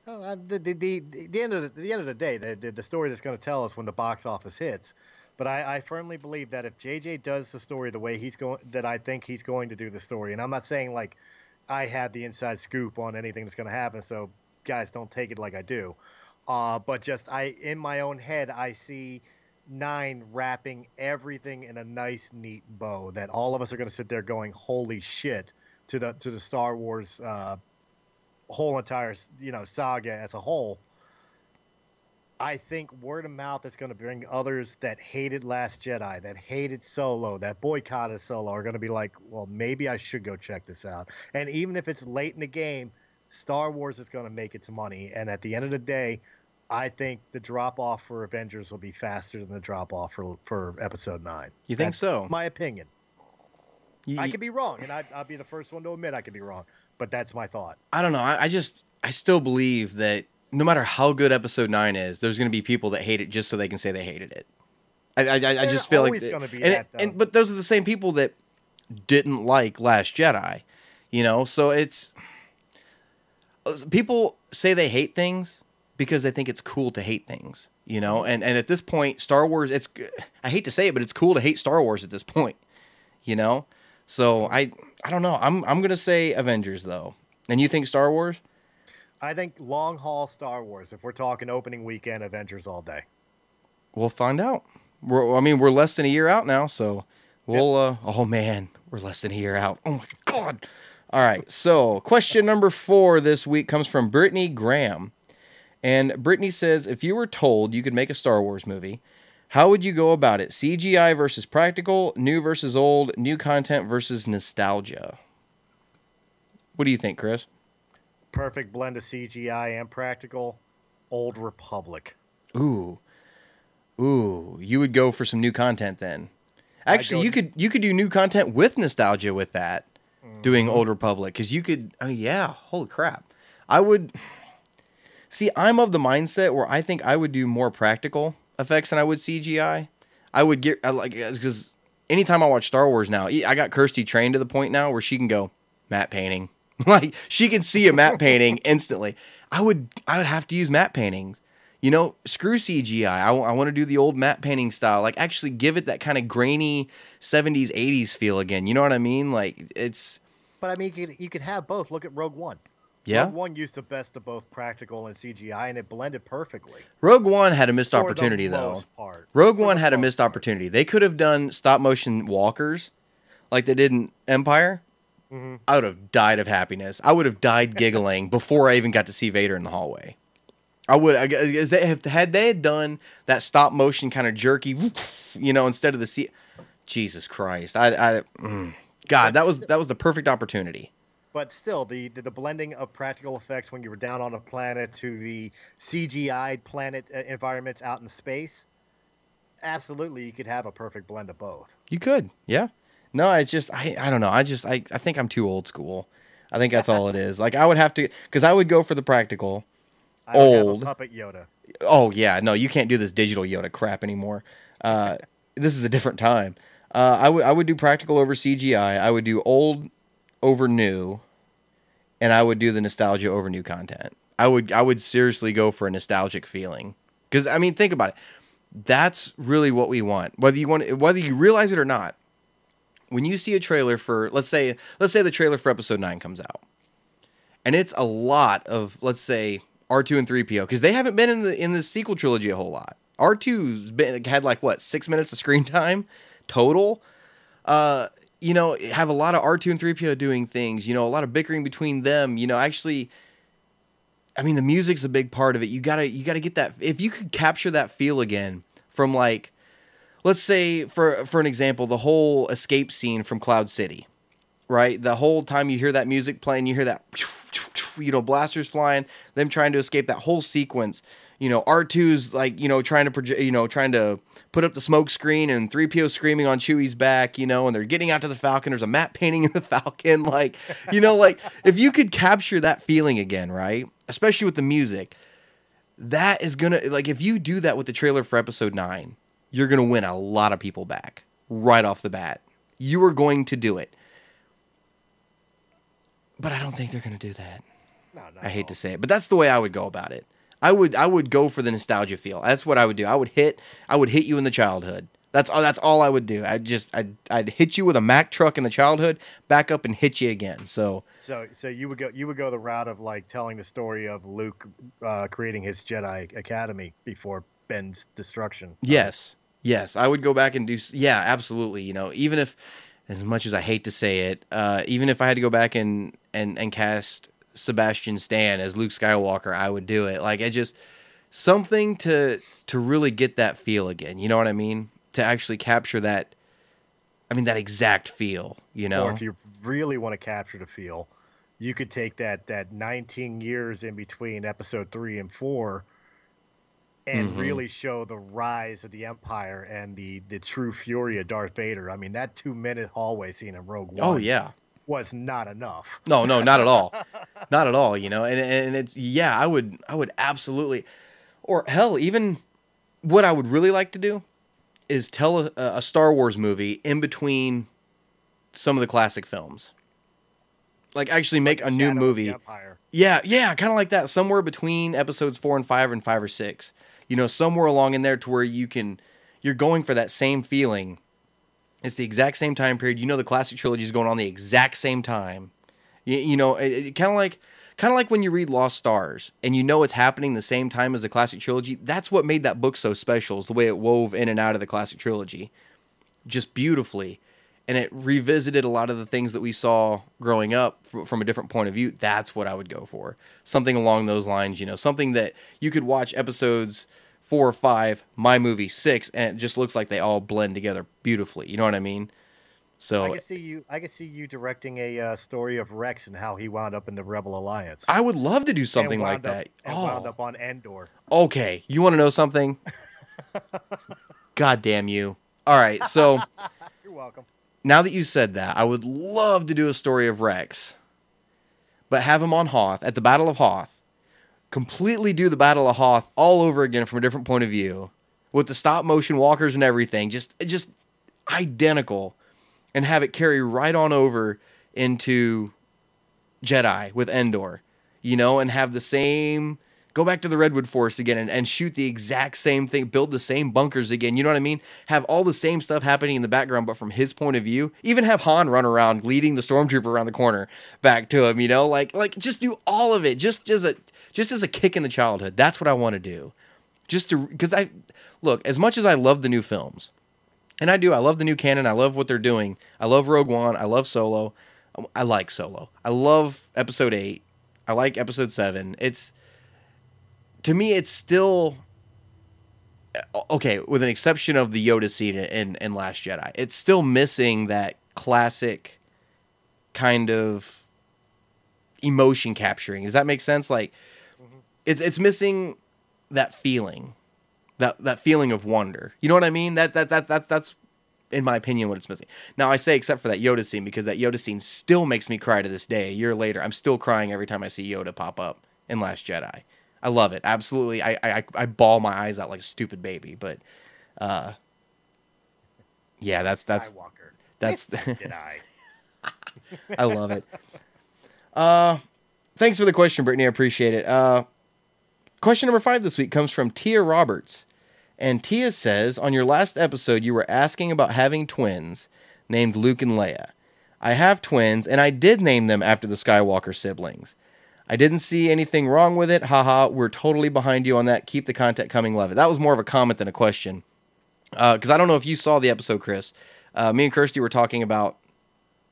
Oh, uh, the, the, the, the end of the, the end of the day, the, the, the story that's going to tell us when the box office hits. But I, I firmly believe that if JJ does the story the way he's going, that I think he's going to do the story, and I'm not saying like I have the inside scoop on anything that's going to happen, so guys don't take it like I do. Uh, but just I, in my own head, I see nine wrapping everything in a nice, neat bow that all of us are going to sit there going, "Holy shit!" to the to the Star Wars uh, whole entire you know saga as a whole I think word of mouth is going to bring others that hated Last Jedi, that hated Solo, that boycotted Solo, are going to be like, well, maybe I should go check this out. And even if it's late in the game, Star Wars is going to make its money. And at the end of the day, I think the drop off for Avengers will be faster than the drop off for for Episode Nine.
You think
That's
so?
My opinion.
You-
I could be wrong, and I, I'll be the first one to admit I could be wrong. But that's my thought.
I don't know. I, I just I still believe that no matter how good episode nine is, there's going to be people that hate it just so they can say they hated it. I I, I- just feel like that- and,
that,
and but those are the same people that didn't like Last Jedi, you know. So it's people say they hate things because they think it's cool to hate things, you know. And and at this point, Star Wars, it's I hate to say it, but it's cool to hate Star Wars at this point, you know. So I I don't know. I'm I'm gonna say Avengers though. And you think Star Wars?
I think long haul Star Wars. If we're talking opening weekend, Avengers all day.
We'll find out. We're, I mean, we're less than a year out now, so we'll. Uh, oh man, we're less than a year out. Oh my god! All right. So, question number four this week comes from Brittany Graham, and Brittany says, if you were told you could make a Star Wars movie, how would you go about it? CGI versus practical, new versus old, new content versus nostalgia. What do you think, Chris?
Perfect blend of CGI and practical. Old Republic.
Ooh, ooh, you would go for some new content then. Actually, you could you could do new content with nostalgia with that, doing
Mm-hmm.
Old Republic because you could. I mean, yeah, holy crap! I would see. I'm of the mindset where I think I would do more practical effects than I would CGI. I would get I like because anytime I watch Star Wars now, I got Kirsty trained to the point now where she can go matte painting. like she can see a matte painting instantly. I would I would have to use matte paintings. You know, screw CGI. I, want to do the old matte painting style. Like actually give it that kind of grainy 70s 80s feel again. You know what I mean? Like it's
But I mean, you could, you could have both. Look at Rogue One.
Yeah.
Rogue One used the best of both practical and CGI, and it blended perfectly.
Rogue One had a missed
For
opportunity though.
part.
Rogue
For
One had a missed
part.
opportunity. They could have done stop motion walkers like they did in Empire.
Mm-hmm.
I would have died of happiness. I would have died giggling before I even got to see Vader in the hallway. I would, I guess, they have had they had done that stop motion kind of jerky, you know, instead of the see. Jesus Christ, I, I, mm. God, that was that was the perfect opportunity.
But still, the, the the blending of practical effects when you were down on a planet to the CGI planet uh, environments out in space, absolutely, you could have a perfect blend of both.
You could, yeah. No, it's just I I don't know. I just I I think I'm too old school. I think that's all it is. Like I would have to because I would go for the practical.
I don't have a
Old.
puppet Yoda.
Oh yeah, no, you can't do this digital Yoda crap anymore. Uh, this is a different time. Uh, I would I would do practical over CGI. I would do old over new, and I would do the nostalgia over new content. I would I would seriously go for a nostalgic feeling because I mean think about it. That's really what we want. Whether you want whether you realize it or not. When you see a trailer for let's say let's say the trailer for episode 9 comes out. And it's a lot of let's say R2 and 3PO because they haven't been in the in the sequel trilogy a whole lot. R2's been had like what, 6 minutes of screen time total. Uh you know, have a lot of R2 and 3PO doing things, you know, a lot of bickering between them, you know, actually I mean, the music's a big part of it. You gotta you gotta get that. If you could capture that feel again from like, let's say for for an example, the whole escape scene from Cloud City, right? The whole time you hear that music playing, you hear that, you know, blasters flying, them trying to escape. That whole sequence, you know, R 2s like you know trying to project, you know, trying to put up the smoke screen, and three PO screaming on Chewie's back, you know, and they're getting out to the Falcon. There's a matte painting in the Falcon, like you know, like if you could capture that feeling again, right? Especially with the music, that is gonna like if you do that with the trailer for Episode Nine, you're gonna win a lot of people back right off the bat. You are going to do it. But I don't think they're going to do that.
No, no.
I hate to say it, but that's the way I would go about it. I would I would go for the nostalgia feel. That's what I would do. I would hit I would hit you in the childhood. That's all that's all I would do. I just I'd I'd hit you with a Mack truck in the childhood, back up and hit you again. So
So, so you would go you would go the route of like telling the story of Luke uh, creating his Jedi Academy before Ben's destruction.
Yes. Yes, I would go back and do. Yeah, absolutely. You know, even if, as much as I hate to say it, uh, even if I had to go back and and and cast Sebastian Stan as Luke Skywalker, I would do it. Like I just something to to really get that feel again. You know what I mean? To actually capture that. I mean that exact feel. You know.
Or if you really want to capture the feel, you could take that that 19 years in between episode three and four, and
Mhm.
really show the rise of the Empire and the the true fury of Darth Vader. I mean, that two minute hallway scene in Rogue One.
oh yeah.
Was not enough.
No, no, not at all. not at all, you know. And and it's yeah, I would I would absolutely or hell, even what I would really like to do is tell a, a Star Wars movie in between some of the classic films. Like actually make a new
Shadow
movie. Yeah, yeah, kind of like that. Somewhere between episodes four and five, and five or six. You know, somewhere along in there to where you can, you're going for that same feeling. It's the exact same time period. You know, the classic trilogy is going on the exact same time. You, you know, it, it, kind of like, kind of like when you read Lost Stars and you know it's happening the same time as the classic trilogy. That's what made that book so special. Is the way it wove in and out of the classic trilogy, just beautifully and it revisited a lot of the things that we saw growing up fr- from a different point of view. That's what I would go for. Something along those lines, you know, something that you could watch episodes four or five, my movie six, and it just looks like they all blend together beautifully. You know what I mean? So I
can see you. I can see you directing a uh, story of Rex and how he wound up in the Rebel Alliance.
I would love to do something like
up-
that.
And wound
Oh,
up on Endor.
okay. You want to know something? God damn you. All right. So
You're welcome.
now that you said that, I would love to do a story of Rex, but have him on Hoth at the Battle of Hoth. Completely do the Battle of Hoth all over again from a different point of view, with the stop motion walkers and everything, just just identical, and have it carry right on over into Jedi with Endor, you know, and have the same go back to the Redwood Forest again and, and shoot the exact same thing, build the same bunkers again. You know what I mean? Have all the same stuff happening in the background, but from his point of view. Even have Han run around leading the stormtrooper around the corner back to him, you know? Like like just do all of it. Just as a just as a kick in the childhood. That's what I want to do. Just to because I look, as much as I love the new films, and I do, I love the new canon, I love what they're doing. I love Rogue One, I love Solo. Um, I like Solo. I love episode 8. I like episode 7. It's to me it's still uh, okay with an exception of the yoda scene in, in last jedi it's still missing that classic kind of emotion capturing does that make sense like it's it's missing that feeling that that feeling of wonder you know what i mean that that that, that that's in my opinion what it's missing now i say except for that yoda scene because that yoda scene still makes me cry to this day a year later i'm still crying every time i see yoda pop up in last jedi I love it. Absolutely. I, I I bawl my eyes out like a stupid baby, but uh yeah, that's that's
Skywalker.
that's
Did I?
I love it. Uh thanks for the question, Brittany. I appreciate it. Uh question number 5 this week comes from Tia Roberts. And Tia says, "On your last episode you were asking about having twins named Luke and Leia. I have twins and I did name them after the Skywalker siblings. I didn't see anything wrong with it. Haha, we're totally behind you on that. Keep the content coming, love it. That was more of a comment than a question. Because I don't know if you saw the episode, Chris. Uh, me and Kirsty were talking about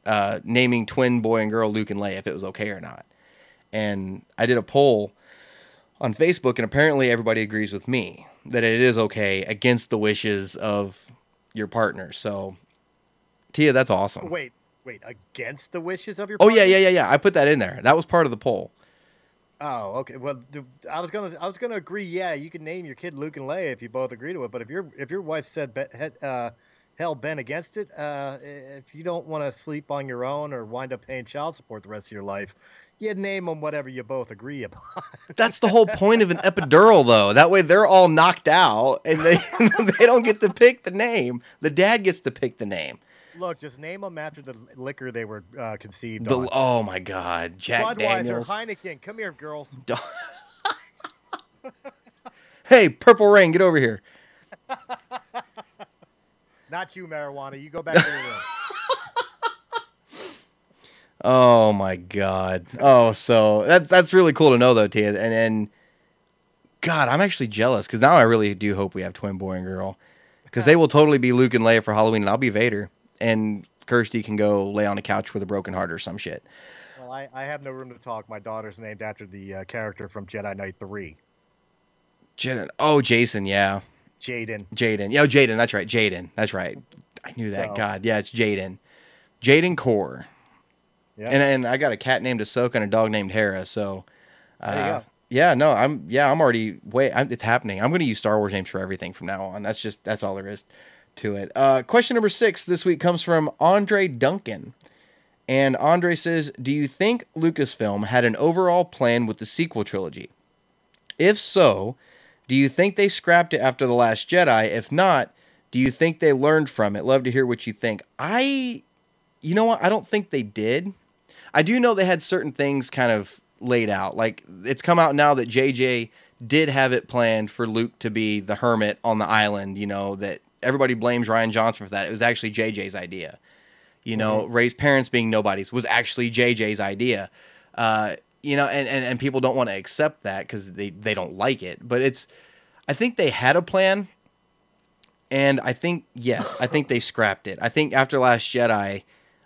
uh, naming twin boy and girl Luke and Leia, if it was okay or not. And I did a poll on Facebook, and apparently everybody agrees with me that it is okay against the wishes of your partner. So, Tia, that's awesome.
Wait, wait. Against the wishes of your.
Oh yeah, yeah, yeah, yeah. I put that in there. That was part of the poll.
Oh, okay. Well, I was gonna, I was gonna agree. Yeah, you can name your kid Luke and Leia if you both agree to it. But if your, if your wife said, uh, hell bent against it, uh, if you don't want to sleep on your own or wind up paying child support the rest of your life, you name them whatever you both agree upon.
That's the whole point of an epidural, though. That way, they're all knocked out, and they they don't get to pick the name. The dad gets to pick the name.
Look, just name them after the liquor they were uh, conceived
The,
on.
oh my God, Jack
Budweiser,
Daniels.
Heineken. Come here, girls.
Hey, Purple Rain, get over here.
Not you, marijuana. You go back to your room.
Oh my God. Oh, so that's that's really cool to know, though, Tia. And and God, I'm actually jealous because now I really do hope we have twin boy and girl because they will totally be Luke and Leia for Halloween, and I'll be Vader, and Kirsty can go lay on a couch with a broken heart or some shit.
Well, I, I have no room to talk. My daughter's named after the uh, character from Jedi Knight 3.
Jaden. Oh, Jason. Yeah,
Jaden.
Jaden. Yeah, oh, Jaden. That's right. Jaden. That's right. I knew that.
So-
God, yeah, it's Jaden. Jaden Korr.
Yeah.
And and I got a cat named Ahsoka and a dog named Hera. So, uh,
There you go.
yeah, no, I'm yeah, I'm already wait. I'm, it's happening. I'm going to use Star Wars names for everything from now on. That's just that's all there is to it. Uh, question number six this week comes from Andre Duncan, and Andre says, "Do you think Lucasfilm had an overall plan with the sequel trilogy? If so, do you think they scrapped it after the Last Jedi? If not, do you think they learned from it? Love to hear what you think. I, you know what? I don't think they did. I do know they had certain things kind of laid out. Like it's come out now that JJ did have it planned for Luke to be the hermit on the island. You know that everybody blames Rian Johnson for that. It was actually JJ's idea. You know, Rey's parents being nobodies was actually JJ's idea. Uh, you know, and, and, and people don't want to accept that because they, they don't like it. But it's, I think they had a plan. And I think, yes, I think they scrapped it. I think after Last Jedi,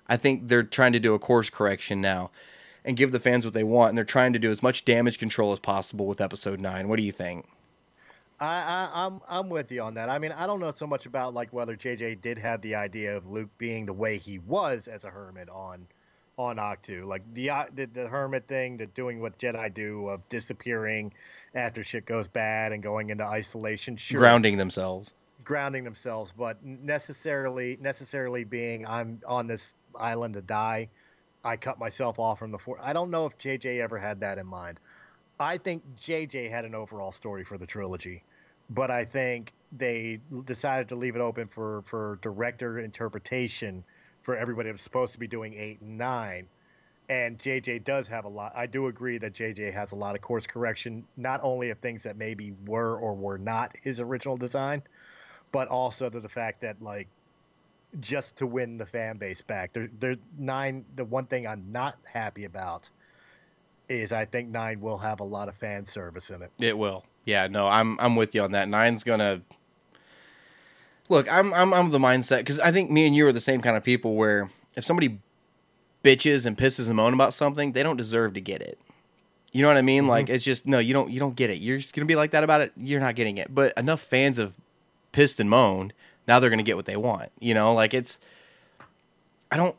I think they're trying to do a course correction now and give the fans what they want. And they're trying to do as much damage control as possible with episode nine. What do you think?
I, I, I'm I'm with you on that. I mean, I don't know so much about like whether JJ did have the idea of Luke being the way he was as a hermit on on Ahch-To, like the uh, the, the hermit thing, the doing what Jedi do of disappearing after shit goes bad and going into isolation. Sure,
Grounding themselves.
grounding themselves, but necessarily necessarily being I'm on this island to die. I cut myself off from the force. I don't know if JJ ever had that in mind. I think JJ had an overall story for the trilogy, but I think they decided to leave it open for for director interpretation for everybody that was supposed to be doing eight and nine. And JJ does have a lot. I do agree that JJ has a lot of course correction, not only of things that maybe were or were not his original design, but also to the fact that like just to win the fan base back. There, there nine. The one thing I'm not happy about is I think nine will have a lot of fan service in it.
It will. Yeah, no, I'm I'm with you on that. Nine's gonna look. I'm I'm I'm the mindset because I think me and you are the same kind of people where if somebody bitches and pisses and moan about something, they don't deserve to get it. You know what I mean? Mm-hmm. Like it's just no, you don't you don't get it. You're just gonna be like that about it. You're not getting it. But enough fans have pissed and moaned. Now they're gonna get what they want. You know, like it's. I don't.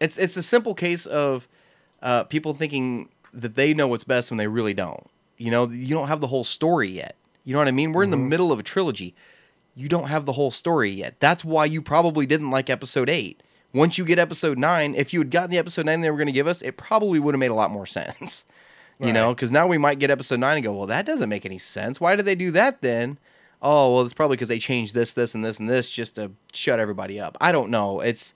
It's it's a simple case of uh, people thinking that they know what's best when they really don't. You know, you don't have the whole story yet. You know what I mean? We're in the middle of a trilogy. You don't have the whole story yet. That's why you probably didn't like episode eight. Once you get episode nine, if you had gotten the episode nine they were going to give us, it probably would have made a lot more sense. You know, because now we might get episode nine and go, well, that doesn't make any sense. Why did they do that then? Oh, well, it's probably because they changed this, this, and this, and this just to shut everybody up. I don't know. It's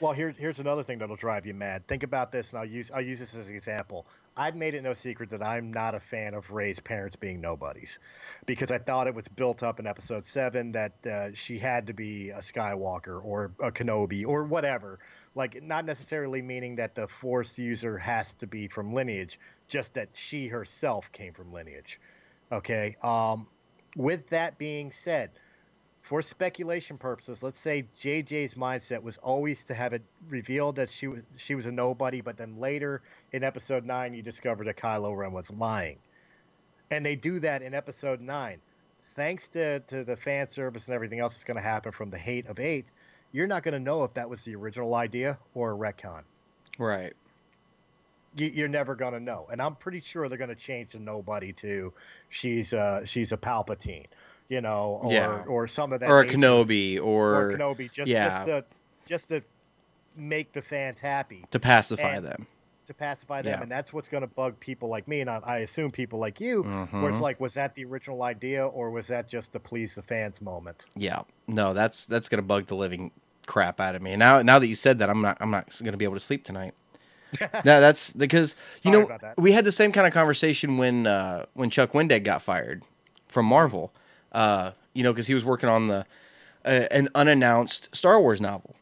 Well, here's here's another thing that'll drive you mad. Think about this, and I'll use I'll use this as an example. I've made it no secret that I'm not a fan of Rey's parents being nobodies, because I thought it was built up in Episode Seven that uh, she had to be a Skywalker or a Kenobi or whatever. Like, not necessarily meaning that the Force user has to be from lineage, just that she herself came from lineage. Okay. Um, with that being said, for speculation purposes, let's say JJ's mindset was always to have it revealed that she was she was a nobody, but then later in episode nine you discovered that Kylo Ren was lying, and they do that in episode nine. Thanks to, to the fan service and everything else that's going to happen from the hate of eight, you're not going to know if that was the original idea or a retcon.
right.
You, you're never going to know, and I'm pretty sure they're going to change the nobody to she's uh she's a Palpatine, you know, or
Yeah.
or some of that
Or a
nature.
Kenobi or,
or Kenobi just
yeah.
just to just to make the fans happy
to pacify
And-
them.
to pacify them
Yeah.
and that's what's going to bug people like me and I, I assume people like you where it's like was that the original idea or was that just to please the fans moment
Yeah, no, that's that's gonna bug the living crap out of me. Now, now that you said that, I'm not I'm not gonna be able to sleep tonight. no, that's because you
Sorry
know we had the same kind of conversation when uh, when Chuck Wendig got fired from Marvel. Uh, you know, because he was working on the uh, an unannounced Star Wars novel,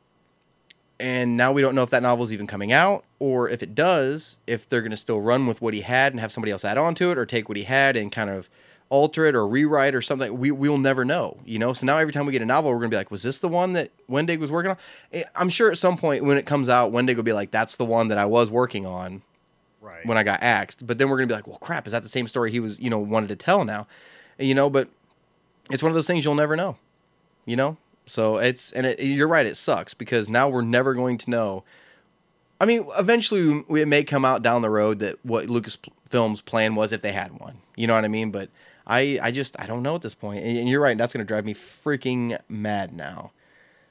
and now we don't know if that novel is even coming out or if it does, if they're gonna still run with what he had and have somebody else add on to it, or take what he had and kind of alter it or rewrite or something. We we'll never know, you know. So now every time we get a novel, we're gonna be like, was this the one that Wendig was working on? Eh, I'm sure at some point when it comes out, Wendig will be like, that's the one that I was working on
right
when I got axed. But then we're gonna be like, well, crap, is that the same story he was, you know, wanted to tell now? you know, but it's one of those things you'll never know, you know. So it's and it, you're right, it sucks because now we're never going to know. I mean, eventually we- it may come out down the road that what Lucasfilm's plan was if they had one. You know what I mean? But I, I just I don't know at this point. And and you're right, that's going to drive me freaking mad now.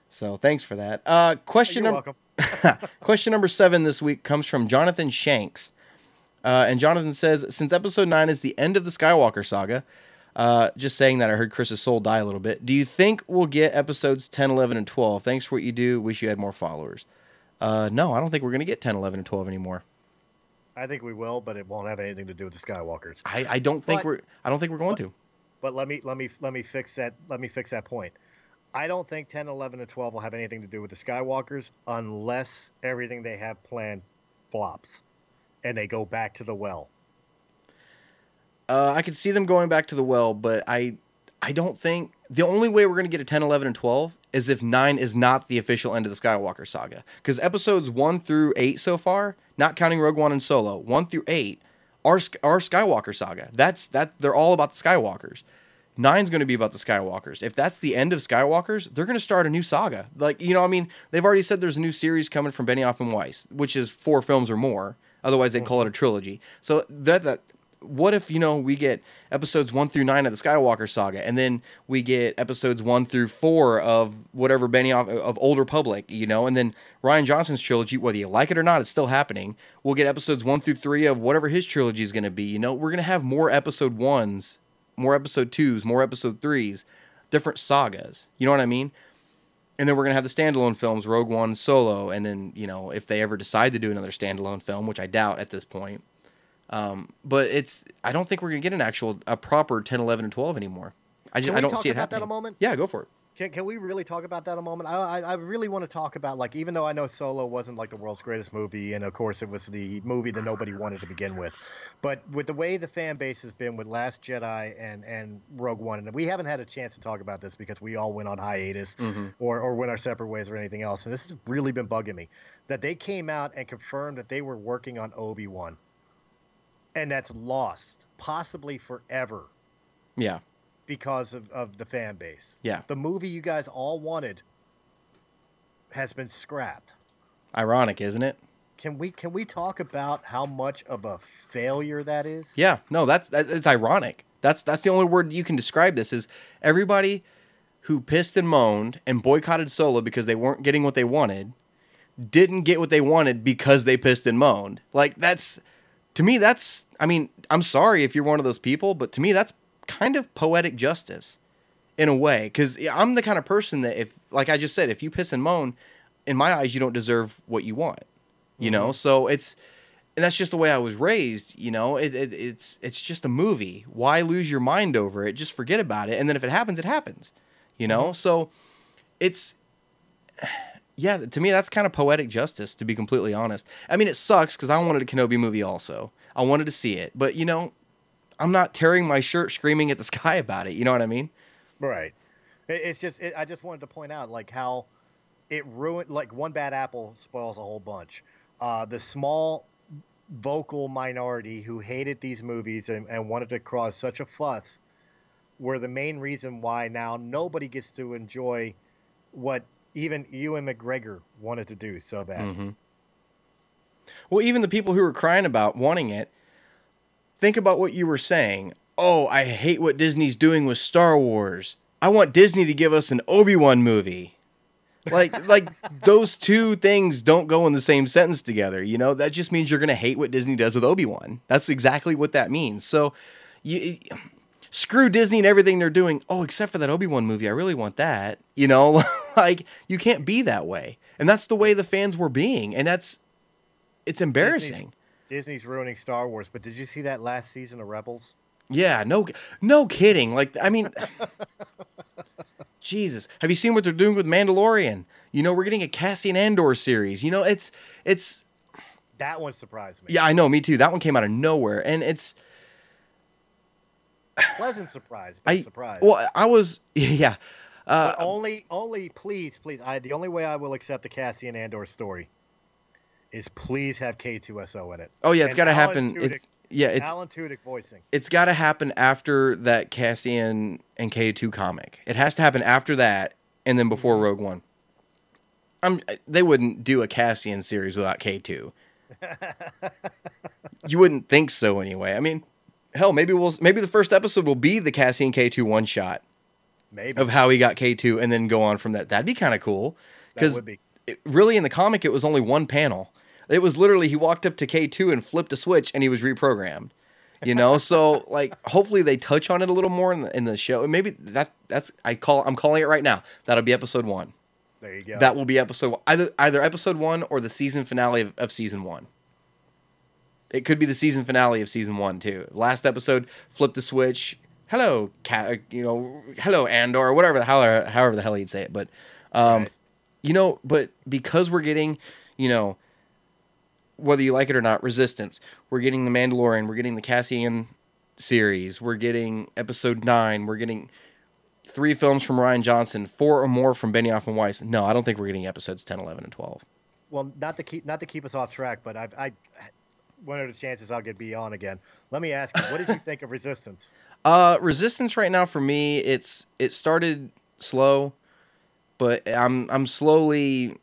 So thanks for that. Uh, question
You're
number
welcome.
Question number seven this week comes from Jonathan Shanks. Uh, and Jonathan says, since episode nine is the end of the Skywalker saga, uh, just saying that I heard Chris's soul die a little bit. Do you think we'll get episodes 10, 11, and 12? Thanks for what you do. Wish you had more followers. Uh, no, I don't think we're going to get 10, 11, and 12 anymore.
I think we will, but it won't have anything to do with the Skywalkers.
I, I don't think
But-
we're I don't think we're going to.
But let me let me let me fix that let me fix that point. I don't think 10, 11, and 12 will have anything to do with the Skywalkers unless everything they have planned flops and they go back to the well.
Uh, I could see them going back to the well, but I I don't think the only way we're going to get a 10, 11, and 12 is if 9 is not the official end of the Skywalker saga. Because episodes 1 through 8 so far, not counting Rogue One and Solo, 1 through 8 are, are Skywalker saga. That's that they're all about the Skywalkers. Nine's going to be about the Skywalkers. If that's the end of Skywalkers, they're going to start a new saga. Like you know, I mean, they've already said there's a new series coming from Benioff and Weiss, which is four films or more. Otherwise, they'd mm. call it a trilogy. So that that what if you know we get episodes one through nine of the Skywalker saga, and then we get episodes one through four of whatever Benioff of Old Republic, you know, and then Rian Johnson's trilogy, whether you like it or not, it's still happening. We'll get episodes one through three of whatever his trilogy is going to be. You know, we're going to have more episode ones, more episode twos, more episode threes, different sagas. You know what I mean? And then we're gonna have the standalone films, Rogue One, Solo, and then you know if they ever decide to do another standalone film, which I doubt at this point. Um, but it's I don't think we're gonna get an actual a proper 10, 11, and 12 anymore. I just I don't see it
about that a
happening.
moment?
Yeah, go for it.
Can, can we really talk about that a moment? I, I, I really want to talk about like even though I know Solo wasn't like the world's greatest movie, and of course it was the movie that nobody wanted to begin with, but with the way the fan base has been with Last Jedi and and Rogue One, and we haven't had a chance to talk about this because we all went on hiatus or or went our separate ways or anything else, and this has really been bugging me that they came out and confirmed that they were working on Obi Wan, and that's lost possibly forever
Yeah,
because of, of the fan base.
Yeah.
The movie you guys all wanted has been scrapped.
ironic, isn't it?
Can we can we talk about how much of a failure that is?
Yeah, no, that's that, it's ironic. That's that's the only word you can describe this is everybody who pissed and moaned and boycotted Solo because they weren't getting what they wanted didn't get what they wanted because they pissed and moaned. Like that's to me that's I mean, I'm sorry if you're one of those people, but to me that's kind of poetic justice in a way cuz I'm the kind of person that if like I just said, if you piss and moan, in my eyes you don't deserve what you want. You know? Mm-hmm. So it's and that's just the way I was raised. You know, it, it, it's it's just a movie. Why lose your mind over it? Just forget about it. And then if it happens, it happens. You know, mm-hmm. so it's yeah. To me, that's kind of poetic justice. To be completely honest, I mean, it sucks because I wanted a Kenobi movie also. I wanted to see it, but you know, I'm not tearing my shirt screaming at the sky about it. You know what I mean?
Right. It's just it, I just wanted to point out like how it ruined like one bad apple spoils a whole bunch. Uh, the small vocal minority who hated these movies and, and wanted to cause such a fuss were the main reason why now nobody gets to enjoy what even Ewan McGregor wanted to do so bad.
Mm-hmm. Well, even the people who were crying about wanting it, think about what you were saying. Oh, I hate what Disney's doing with Star Wars. I want Disney to give us an Obi-Wan movie. Like like those two things don't go in the same sentence together, you know? That just means you're going to hate what Disney does with Obi-Wan. That's exactly what that means. So you screw Disney and everything they're doing. Oh, except for that Obi-Wan movie. I really want that. You know, like you can't be that way. And that's the way the fans were being. And that's it's embarrassing.
Disney's ruining Star Wars, but did you see that last season of Rebels?
Yeah, no no kidding. Like I mean Jesus. Have you seen what they're doing with Mandalorian? You know, we're getting a Cassian Andor series. You know, it's it's
That one surprised me.
yeah, I know, me too. That one came out of nowhere. And it's
Pleasant surprise, but
I
surprise.
Well, I was yeah. Uh,
only, only, please, please. I the only way I will accept a Cassian Andor story is please have K-2SO in it.
oh yeah, it's got to happen.
Tudyk-
It's yeah, it's
Alan Tudyk voicing.
it's got to happen after that Cassian and K2 comic. It has to happen after that and then before Rogue One. I'm they wouldn't do a Cassian series without K2. you wouldn't think so anyway. I mean, hell, maybe we'll maybe the first episode will be the Cassian K2 one shot
Maybe
of how he got K2 and then go on from that. That'd be kind of cool cuz
be.
really in the comic it was only one panel. It was literally he walked up to K2 and flipped a switch and he was reprogrammed. You know, so like hopefully they touch on it a little more in the, in the show. And maybe that that's I call I'm calling it right now. That'll be episode 1.
There you go.
That will be episode either either episode 1 or the season finale of, of season 1. It could be the season finale of season 1 too. Last episode flipped the switch. Hello, cat, you know, hello Andor, or whatever the hell however the hell he'd say it, but um
Right.
you know, but because we're getting, you know, whether you like it or not, Resistance, we're getting the Mandalorian, we're getting the Cassian series, we're getting Episode Nine, we're getting three films from Rian Johnson, four or more from Benioff and Weiss. No, I don't think we're getting episodes 10, 11, and 12.
well, not to keep not to keep us off track, but I, I one of the chances I'll get be on again. Let me ask you, what did you think of Resistance?
Uh, Resistance right now for me, it's it started slow, but I'm I'm slowly.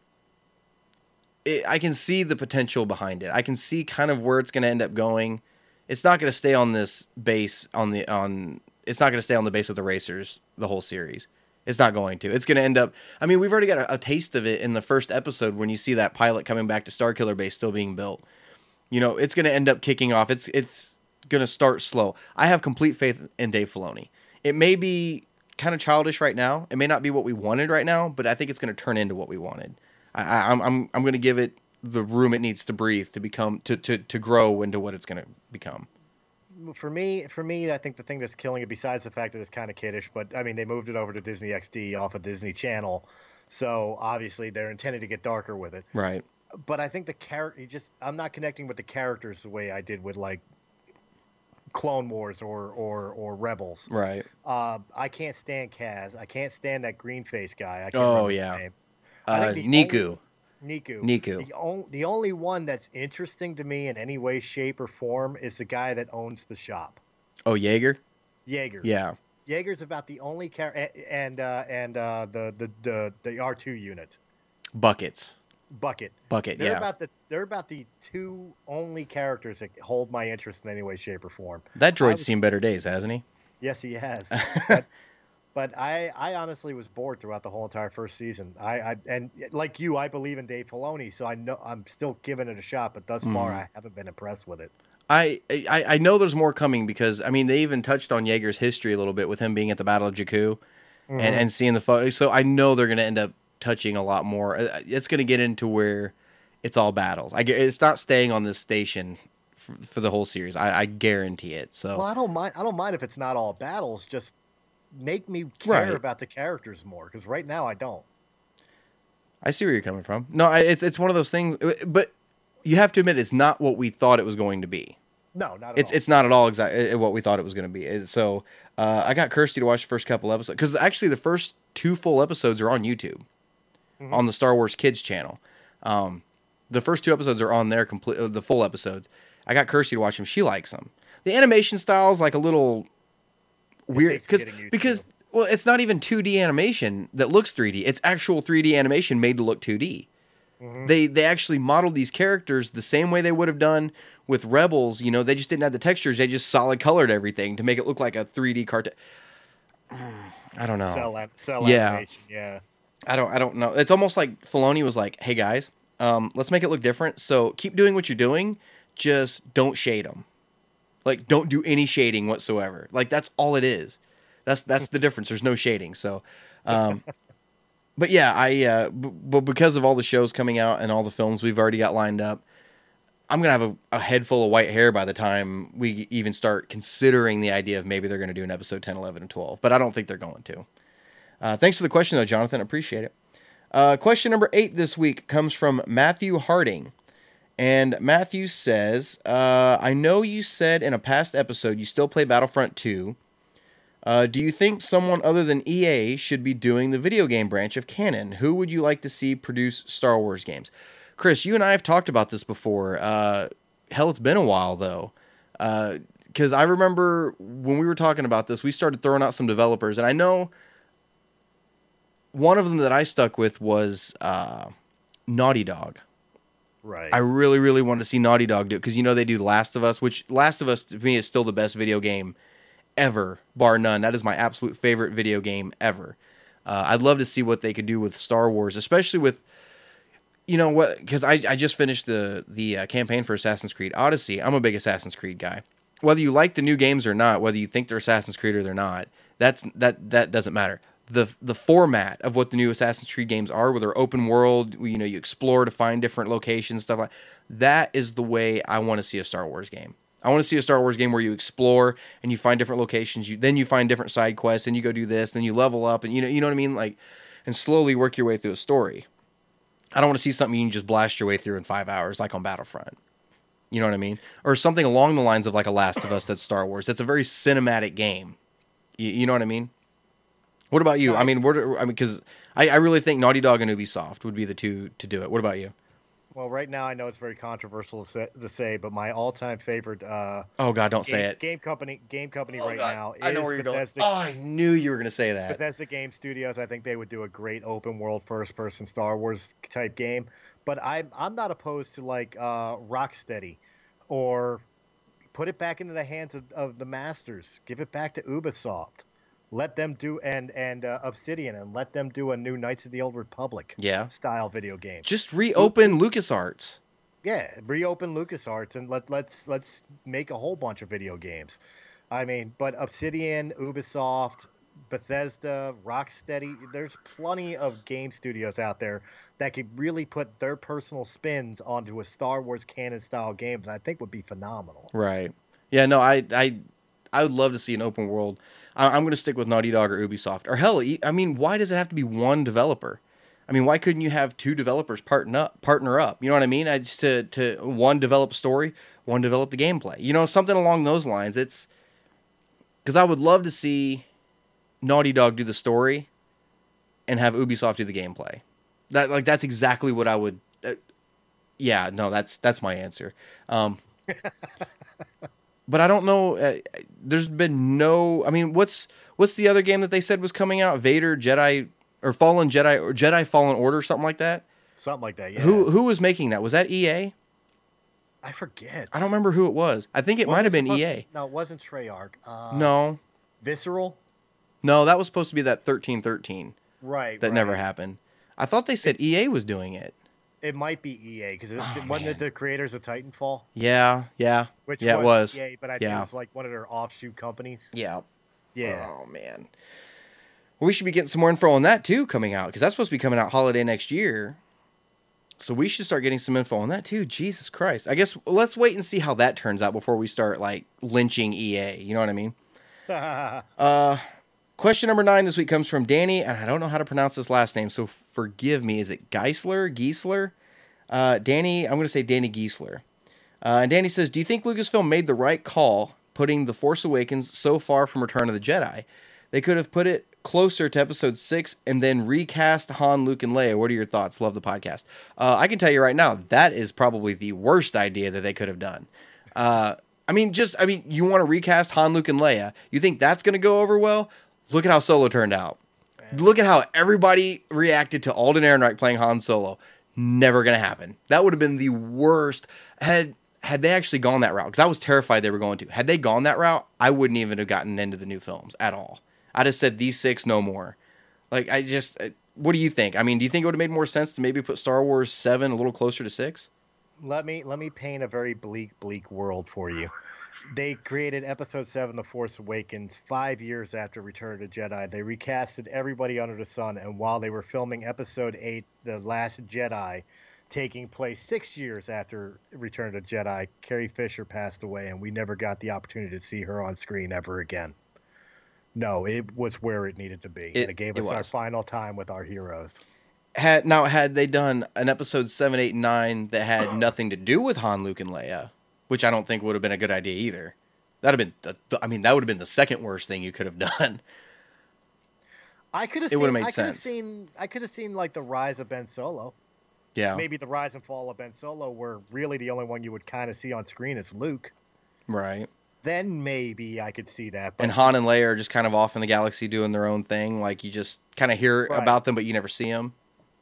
It, I can see the potential behind it. I can see kind of where it's going to end up going. It's not going to stay on this base on the on. It's not going to stay on the base of the racers the whole series. It's not going to. It's going to end up. I mean, we've already got a, a taste of it in the first episode when you see that pilot coming back to Starkiller Base still being built. You know, it's going to end up kicking off. It's it's going to start slow. I have complete faith in Dave Filoni. It may be kind of childish right now. It may not be what we wanted right now, but I think it's going to turn into what we wanted. I, I'm I'm I'm going to give it the room it needs to breathe to become to to to grow into what it's going to become.
For me, for me, I think the thing that's killing it, besides the fact that it's kind of kiddish, but I mean, they moved it over to Disney XD off of Disney Channel, so obviously they're intended to get darker with it.
Right.
But I think the character, just I'm not connecting with the characters the way I did with like Clone Wars or or or Rebels.
Right.
Uh, I can't stand Kaz. I can't stand that green face guy. I can't
Oh,
remember his
yeah.
name.
Uh, Neeku.
Neeku.
Neeku.
The, on, the only one that's interesting to me in any way, shape, or form is the guy that owns the shop,
Oh, Yeager.
Yeager.
Yeah.
Yeager's about the only character, and uh, and uh, the the the the R two unit,
Buckets.
Bucket.
Bucket.
They're
yeah.
about the they're about the two only characters that hold my interest in any way, shape, or form.
that droid's
was-
seen better days, hasn't he?
Yes, he has. but, but I, I honestly was bored throughout the whole entire first season. I, I and like you, I believe in Dave Filoni, so I know I'm still giving it a shot. But thus far,
Mhm.
I haven't been impressed with it.
I, I I know there's more coming because I mean they even touched on Yeager's history a little bit with him being at the Battle of Jakku and and seeing the photo. So I know they're going to end up touching a lot more. Uh, uh It's going to get into where it's all battles. I it's not staying on this station for, for the whole series. I, I guarantee it. So
Well, I don't mind. I don't mind if it's not all battles. Just make me care
Right.
about the characters more, because right now I don't.
I see where you're coming from. No, I, it's it's one of those things. Uh, but you have to admit it's not what we thought it was going to be.
No, not at
It's
all.
it's not at all exactly uh, what we thought it was going to be. So uh, I got Kirsty to watch the first couple episodes because actually the first two full episodes are on YouTube,
Mhm.
on the Star Wars Kids channel. Um, the first two episodes are on there, complete uh, the full episodes. I got Kirsty to watch them. She likes them. The animation style is like a little weird because because
to.
well, it's not even 2D animation that looks 3D. It's actual 3D animation made to look 2D.
Mhm.
They they actually modeled these characters the same way they would have done with Rebels. You know, they just didn't have the textures. They just solid colored everything to make it look like a 3D cartoon. I don't know.
Cell, cell
Yeah.
animation. Yeah.
I don't I don't know. It's almost like Filoni was like, "Hey guys, um, let's make it look different. So keep doing what you're doing. Just don't shade them. Like don't do any shading whatsoever. Like that's all it is. That's that's the difference. There's no shading. So, um, but yeah, I uh, b- but because of all the shows coming out and all the films we've already got lined up, I'm gonna have a, a head full of white hair by the time we even start considering the idea of maybe they're gonna do an episode 10, 11, and 12. But I don't think they're going to. Uh, thanks for the question, though, Jonathan. Appreciate it. Uh, question number eight this week comes from Matthew Harding. And Matthew says, uh, I know you said in a past episode you still play Battlefront 2. Uh, do you think someone other than EA should be doing the video game branch of canon? Who would you like to see produce Star Wars games? Chris, you and I have talked about this before. Uh, hell, it's been a while, though. Because I remember when we were talking about this, we started throwing out some developers, and I know one of them that I stuck with was uh, Naughty Dog.
Right.
I really, really wanted to see Naughty Dog do it because you know they do Last of Us, which Last of Us to me is still the best video game ever, bar none. That is my absolute favorite video game ever. Uh, I'd love to see what they could do with Star Wars, especially with you know what because I, I just finished the the uh, campaign for Assassin's Creed Odyssey. I'm a big Assassin's Creed guy. Whether you like the new games or not, whether you think they're Assassin's Creed or they're not, that's that that doesn't matter. The the format of what the new Assassin's Creed games are, where they're open world, you know, you explore to find different locations, stuff like that is the way I want to see a Star Wars game. I want to see a Star Wars game where you explore and you find different locations. You then you find different side quests and you go do this, then you level up and you know you know what I mean, like and slowly work your way through a story. I don't want to see something you can just blast your way through in five hours, like on Battlefront. You know what I mean? Or something along the lines of like a Last of Us that's Star Wars. That's a very cinematic game. You, you know what I mean? What about you? I mean, what? are- I mean, because I, I really think Naughty Dog and Ubisoft would be the two to do it. What about you?
Well, right now I know it's very controversial to say, to say but my all-time favorite uh,
Oh God, don't
game,
say it.
game company game company
Oh,
right
God.
now is
I know where you're
Bethesda,
going. Oh, I knew you were going to say that.
Bethesda Game Studios. I think they would do a great open world first person Star Wars type game. But I'm I'm not opposed to like uh, Rocksteady or put it back into the hands of, of the masters. Give it back to Ubisoft. Let them do and and uh, Obsidian and let them do a new Knights of the Old Republic
Yeah.
style video game.
Just reopen LucasArts.
Yeah, reopen LucasArts and let let's let's make a whole bunch of video games. I mean, but Obsidian, Ubisoft, Bethesda, Rocksteady, there's plenty of game studios out there that could really put their personal spins onto a Star Wars canon style game that I think would be phenomenal.
Right. Yeah. No. I. I. I would love to see an open world. I, I'm going to stick with Naughty Dog or Ubisoft or hell. I mean, why does it have to be one developer? I mean, why couldn't you have two developers partner up? Partner up. You know what I mean? I just to to one develop story, one develop the gameplay. You know, something along those lines. It's because I would love to see Naughty Dog do the story and have Ubisoft do the gameplay. That like that's exactly what I would. Uh, yeah, no, that's that's my answer. Um, but I don't know. Uh, there's been no. I mean, what's what's the other game that they said was coming out? Vader, Jedi, or Fallen Jedi, or Jedi Fallen Order, something like that.
Something like that. Yeah.
Who who was making that? Was that EA?
I forget.
I don't remember who it was. I think it
What
might have been
supposed-
EA.
No, it wasn't Treyarch. Uh,
No,
Visceral.
no, that was supposed to be that thirteen thirteen
Right.
that
right.
never happened. I thought they said EA was doing it.
It might be EA because it,
Oh,
wasn't it the creators of Titanfall?
Yeah, yeah,
Which
yeah, it was.
EA, but I think
Yeah.
it was like one of their offshoot companies.
yeah.
Yeah.
Oh man. Well, we should be getting some more info on that too coming out because that's supposed to be coming out holiday next year. So we should start getting some info on that too. Jesus Christ! I guess let's wait and see how that turns out before we start like lynching EA. You know what I mean? Uh, question number nine this week comes from Danny, and I don't know how to pronounce this last name, so forgive me. Is it Geisler? Geisler? Uh, Danny, I'm going to say Danny Geisler. Uh, and Danny says, Do you think Lucasfilm made the right call putting The Force Awakens so far from Return of the Jedi? They could have put it closer to episode six and then recast Han, Luke, and Leia. What are your thoughts? Love the podcast. Uh, I can tell you right now, that is probably the worst idea that they could have done. Uh, I mean, just, I mean, you want to recast Han, Luke, and Leia. You think that's going to go over well? Look at how Solo turned out. Look at how everybody reacted to Alden Ehrenreich playing Han Solo. Never going to happen. That would have been the worst. Had had they actually gone that route, because I was terrified they were going to. Had they gone that route, I wouldn't even have gotten into the new films at all. I'd have said these six, no more. Like I just, what do you think? I mean, do you think it would have made more sense to maybe put Star Wars seven a little closer to six?
let me let me paint a very bleak, bleak world for you. They created Episode Seven: The Force Awakens five years after Return of the Jedi. They recasted everybody under the sun, and while they were filming Episode Eight: The Last Jedi, taking place six years after Return of the Jedi, Carrie Fisher passed away, and we never got the opportunity to see her on screen ever again. No, it was where it needed to be.
It-
and it gave
it
us our final time with our heroes.
Had now had they done an episode seven, eight, nine that had nothing to do with Han, Luke, and Leia, which I don't think would have been a good idea either. That'd have been, the, I mean, that would have been the second worst thing you could have done.
I could have
It
seen.
would've made
I
sense.
seen. I could have seen like the rise of Ben Solo.
Yeah,
Maybe the rise and fall of Ben Solo, where really the only one you would kind of see on screen is Luke.
Right.
then maybe I could see that. But
And Han and Leia are just kind of off in the galaxy doing their own thing. Like you just kind of hear
Right.
about them, but you never see them.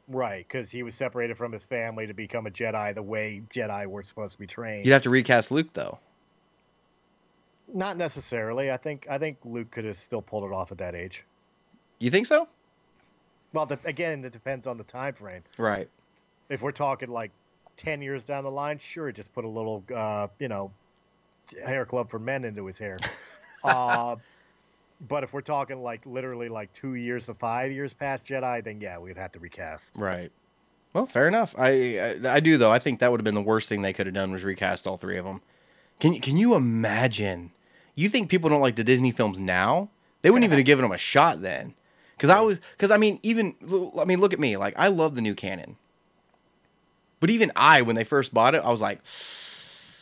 Right, because he was separated from his family to become a Jedi the way Jedi were supposed to be trained.
You'd have to recast Luke though.
Not necessarily. I think I think Luke could have still pulled it off at that age.
You think so?
Well, the, again, it depends on the time frame.
Right.
If we're talking like ten years down the line, sure, just put a little, uh, you know, hair club for men into his hair. uh, but if we're talking like literally like two years to five years past Jedi, then yeah, we'd have to recast.
Right. Well, fair enough. I, I I do though. I think that would have been the worst thing they could have done was recast all three of them. Can you can you imagine? You think people don't like the Disney films now? They wouldn't even have given them a shot then. Because I was because I mean even I mean look at me like I love the new canon. But even I when they first bought it I was like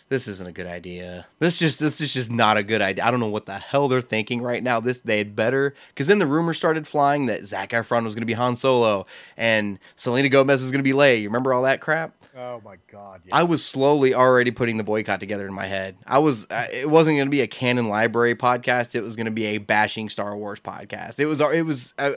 this isn't a good idea. This just this is just not a good idea. I don't know what the hell they're thinking right now. This they had better because then the rumors started flying that Zac Efron was going to be Han Solo and Selena Gomez was going to be Leia. You remember all that crap?
Oh my god! Yeah.
I was slowly already putting the boycott together in my head. I was uh, it wasn't going to be a canon library podcast. It was going to be a bashing Star Wars podcast. It was it was. Uh,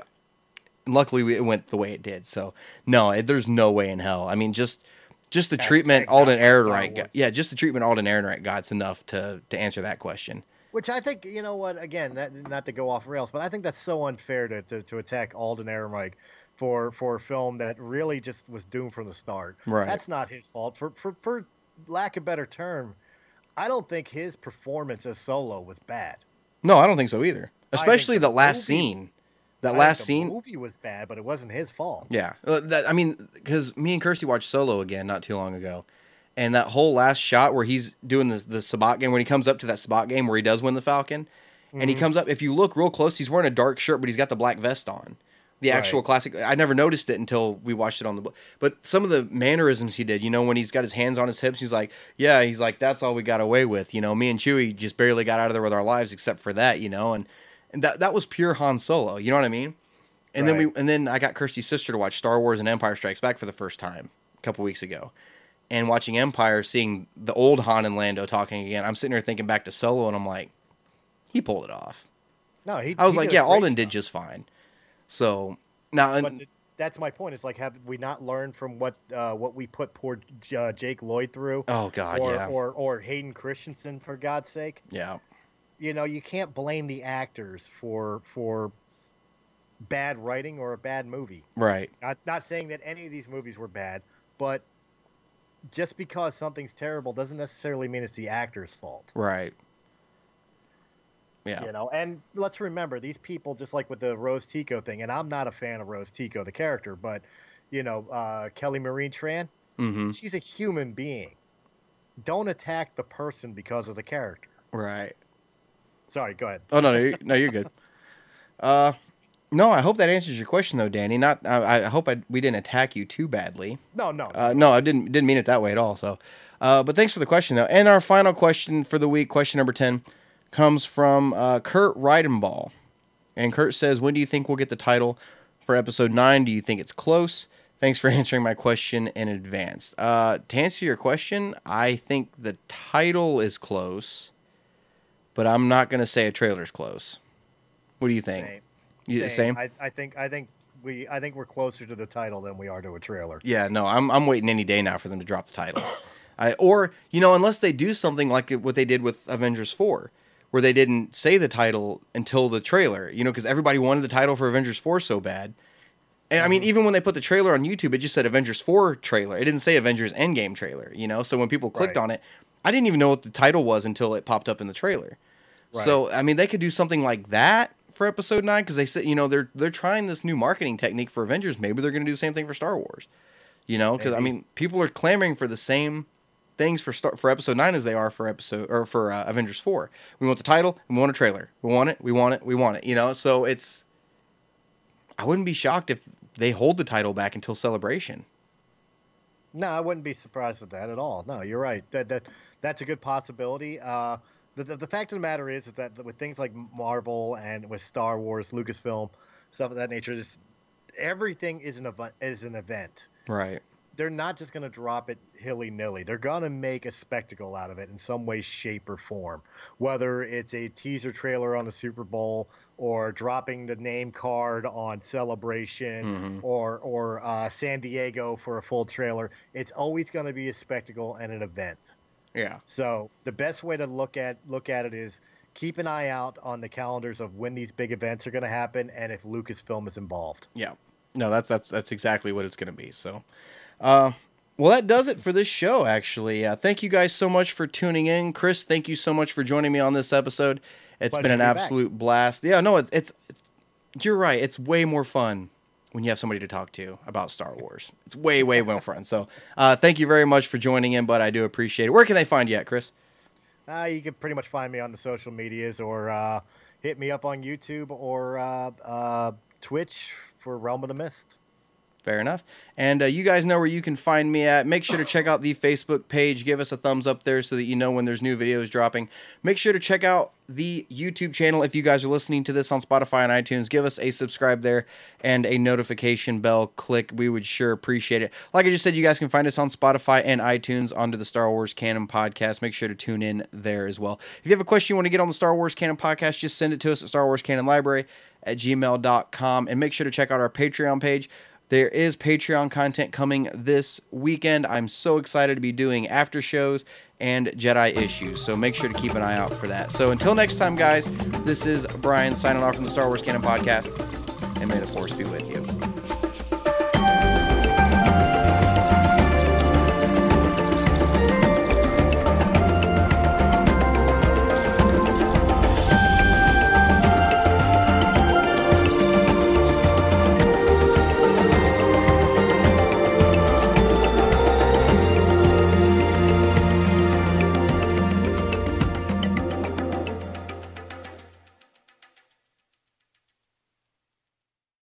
luckily, it went the way it did. So no, it, there's no way in hell. I mean, just just the
Hashtag
treatment
not
Alden
Star
Ehrenreich. Got- Yeah, just the treatment Alden Ehrenreich got's enough to to answer that question.
Which I think, you know what? Again, that, not to go off rails, but I think that's so unfair to, to, to attack Alden Ehrenreich for for a film that really just was doomed from the start.
Right.
That's not his fault. For for for lack of better term, I don't think his performance as Solo was bad.
No, I don't think so either. Especially
the
the last
movie-
scene. That
I
last scene.
the movie was bad, but it wasn't his fault.
Yeah, Uh, that I mean, because me and Kirsty watched Solo again not too long ago, and that whole last shot where he's doing the the Sabacc game when he comes up to that Sabacc game where he does win the Falcon, and
Mm-hmm.
he comes up. If you look real close, he's wearing a dark shirt, but he's got the black vest on. The actual
Right.
classic. I never noticed it until we watched it on the. But some of the mannerisms he did, you know, when he's got his hands on his hips, he's like, "Yeah," he's like, "That's all we got away with." You know, me and Chewie just barely got out of there with our lives, except for that, you know, and and that that was pure Han Solo. You know what I mean? And then we and then I got Kirsty's sister to watch Star Wars and Empire Strikes Back for the first time a couple weeks ago. And watching Empire, seeing the old Han and Lando talking again, I'm sitting there thinking back to Solo, and I'm like, he pulled it off.
No, he.
I was
he
like, yeah, Alden did just fine. So now, and,
that's my point. It's like, have we not learned from what uh, what we put poor J- uh, Jake Lloyd through,
oh god,
or,
yeah,
or or Hayden Christensen, for God's sake?
yeah,
you know you can't blame the actors for for bad writing or a bad movie.
Right,
not not saying that any of these movies were bad but just because something's terrible doesn't necessarily mean it's the actor's fault.
Right, yeah,
you know and let's remember these people just like with the rose tico thing and i'm not a fan of rose tico the character but you know uh, Kelly Marie Tran
mm-hmm,
she's a human being. Don't attack the person because of the character.
Right.
Sorry go ahead
Oh no, no, you're, no, you're good. Uh, no, I hope that answers your question though, Danny. Not, I, I hope I, we didn't attack you too badly.
no no
Uh, no, I didn't didn't mean it that way at all. So, uh, but thanks for the question though. And our final question for the week, question number ten, comes from uh, Kurt Reidenball, and Kurt says, "When do you think we'll get the title for episode nine? Do you think it's close?" Thanks for answering my question in advance. Uh, to answer your question, I think the title is close, but I'm not going to say a trailer's close. What do you think?
Same.
You, same?
I, I think I think we I think we're closer to the title than we are to a trailer.
Yeah, no, I'm I'm waiting any day now for them to drop the title. I or you know unless they do something like what they did with Avengers 4 where they didn't say the title until the trailer, you know, cuz everybody wanted the title for Avengers 4 so bad. And I mean mm-hmm. even when they put the trailer on YouTube it just said Avengers 4 trailer. It didn't say Avengers Endgame trailer, you know? So when people clicked
Right.
on it, I didn't even know what the title was until it popped up in the trailer. So I mean, they could do something like that for Episode Nine because they said you know they're they're trying this new marketing technique for Avengers. Maybe they're going to do the same thing for Star Wars. You know, because I mean, people are clamoring for the same things for Star for Episode Nine as they are for episode or for uh, Avengers Four. We want the title. We want a trailer. We want it. We want it. We want it. You know, so it's. I wouldn't be shocked if they hold the title back until Celebration.
No, I wouldn't be surprised at that at all. No, you're right. That that that's a good possibility. Uh, the, the the fact of the matter is, is that with things like Marvel and with Star Wars, Lucasfilm, stuff of that nature, just everything is an event. Is an event.
Right.
they're not just going to drop it hilly nilly. They're going to make a spectacle out of it in some way, shape, or form. Whether it's a teaser trailer on the Super Bowl, or dropping the name card on Celebration,
Mm-hmm.
or or uh, San Diego for a full trailer, it's always going to be a spectacle and an event.
Yeah.
So the best way to look at look at it is keep an eye out on the calendars of when these big events are going to happen and if Lucasfilm is involved.
Yeah. No, that's that's that's exactly what it's going to be. So, uh, well, that does it for this show. Actually, uh, thank you guys so much for tuning in, Chris. Thank you so much for joining me on this episode. It's
Pleasure
been an
be back.
absolute blast. Yeah, no, it's, it's it's you're right. It's way more fun when you have somebody to talk to about Star Wars. It's way way well fun. So, uh, thank you very much for joining in, but I do appreciate it. Where can they find you at, Chris?
Uh, you can pretty much find me on the social medias or uh, hit me up on YouTube or uh, uh, Twitch for Realm of the Mist.
Fair enough. And uh, you guys know where you can find me at. Make sure to check out the Facebook page. Give us a thumbs up there so that you know when there's new videos dropping. Make sure to check out the YouTube channel if you guys are listening to this on Spotify and iTunes. Give us a subscribe there and a notification bell click. We would sure appreciate it. Like I just said, you guys can find us on Spotify and iTunes under the Star Wars Canon Podcast. Make sure to tune in there as well. If you have a question you want to get on the Star Wars Canon Podcast, just send it to us at Star Wars Canon Library at gmail.com. And make sure to check out our Patreon page. There is Patreon content coming this weekend. I'm so excited to be doing after shows and Jedi issues. So make sure to keep an eye out for that. So until next time, guys, this is Brian signing off from the Star Wars Canon Podcast, and may the Force be with you.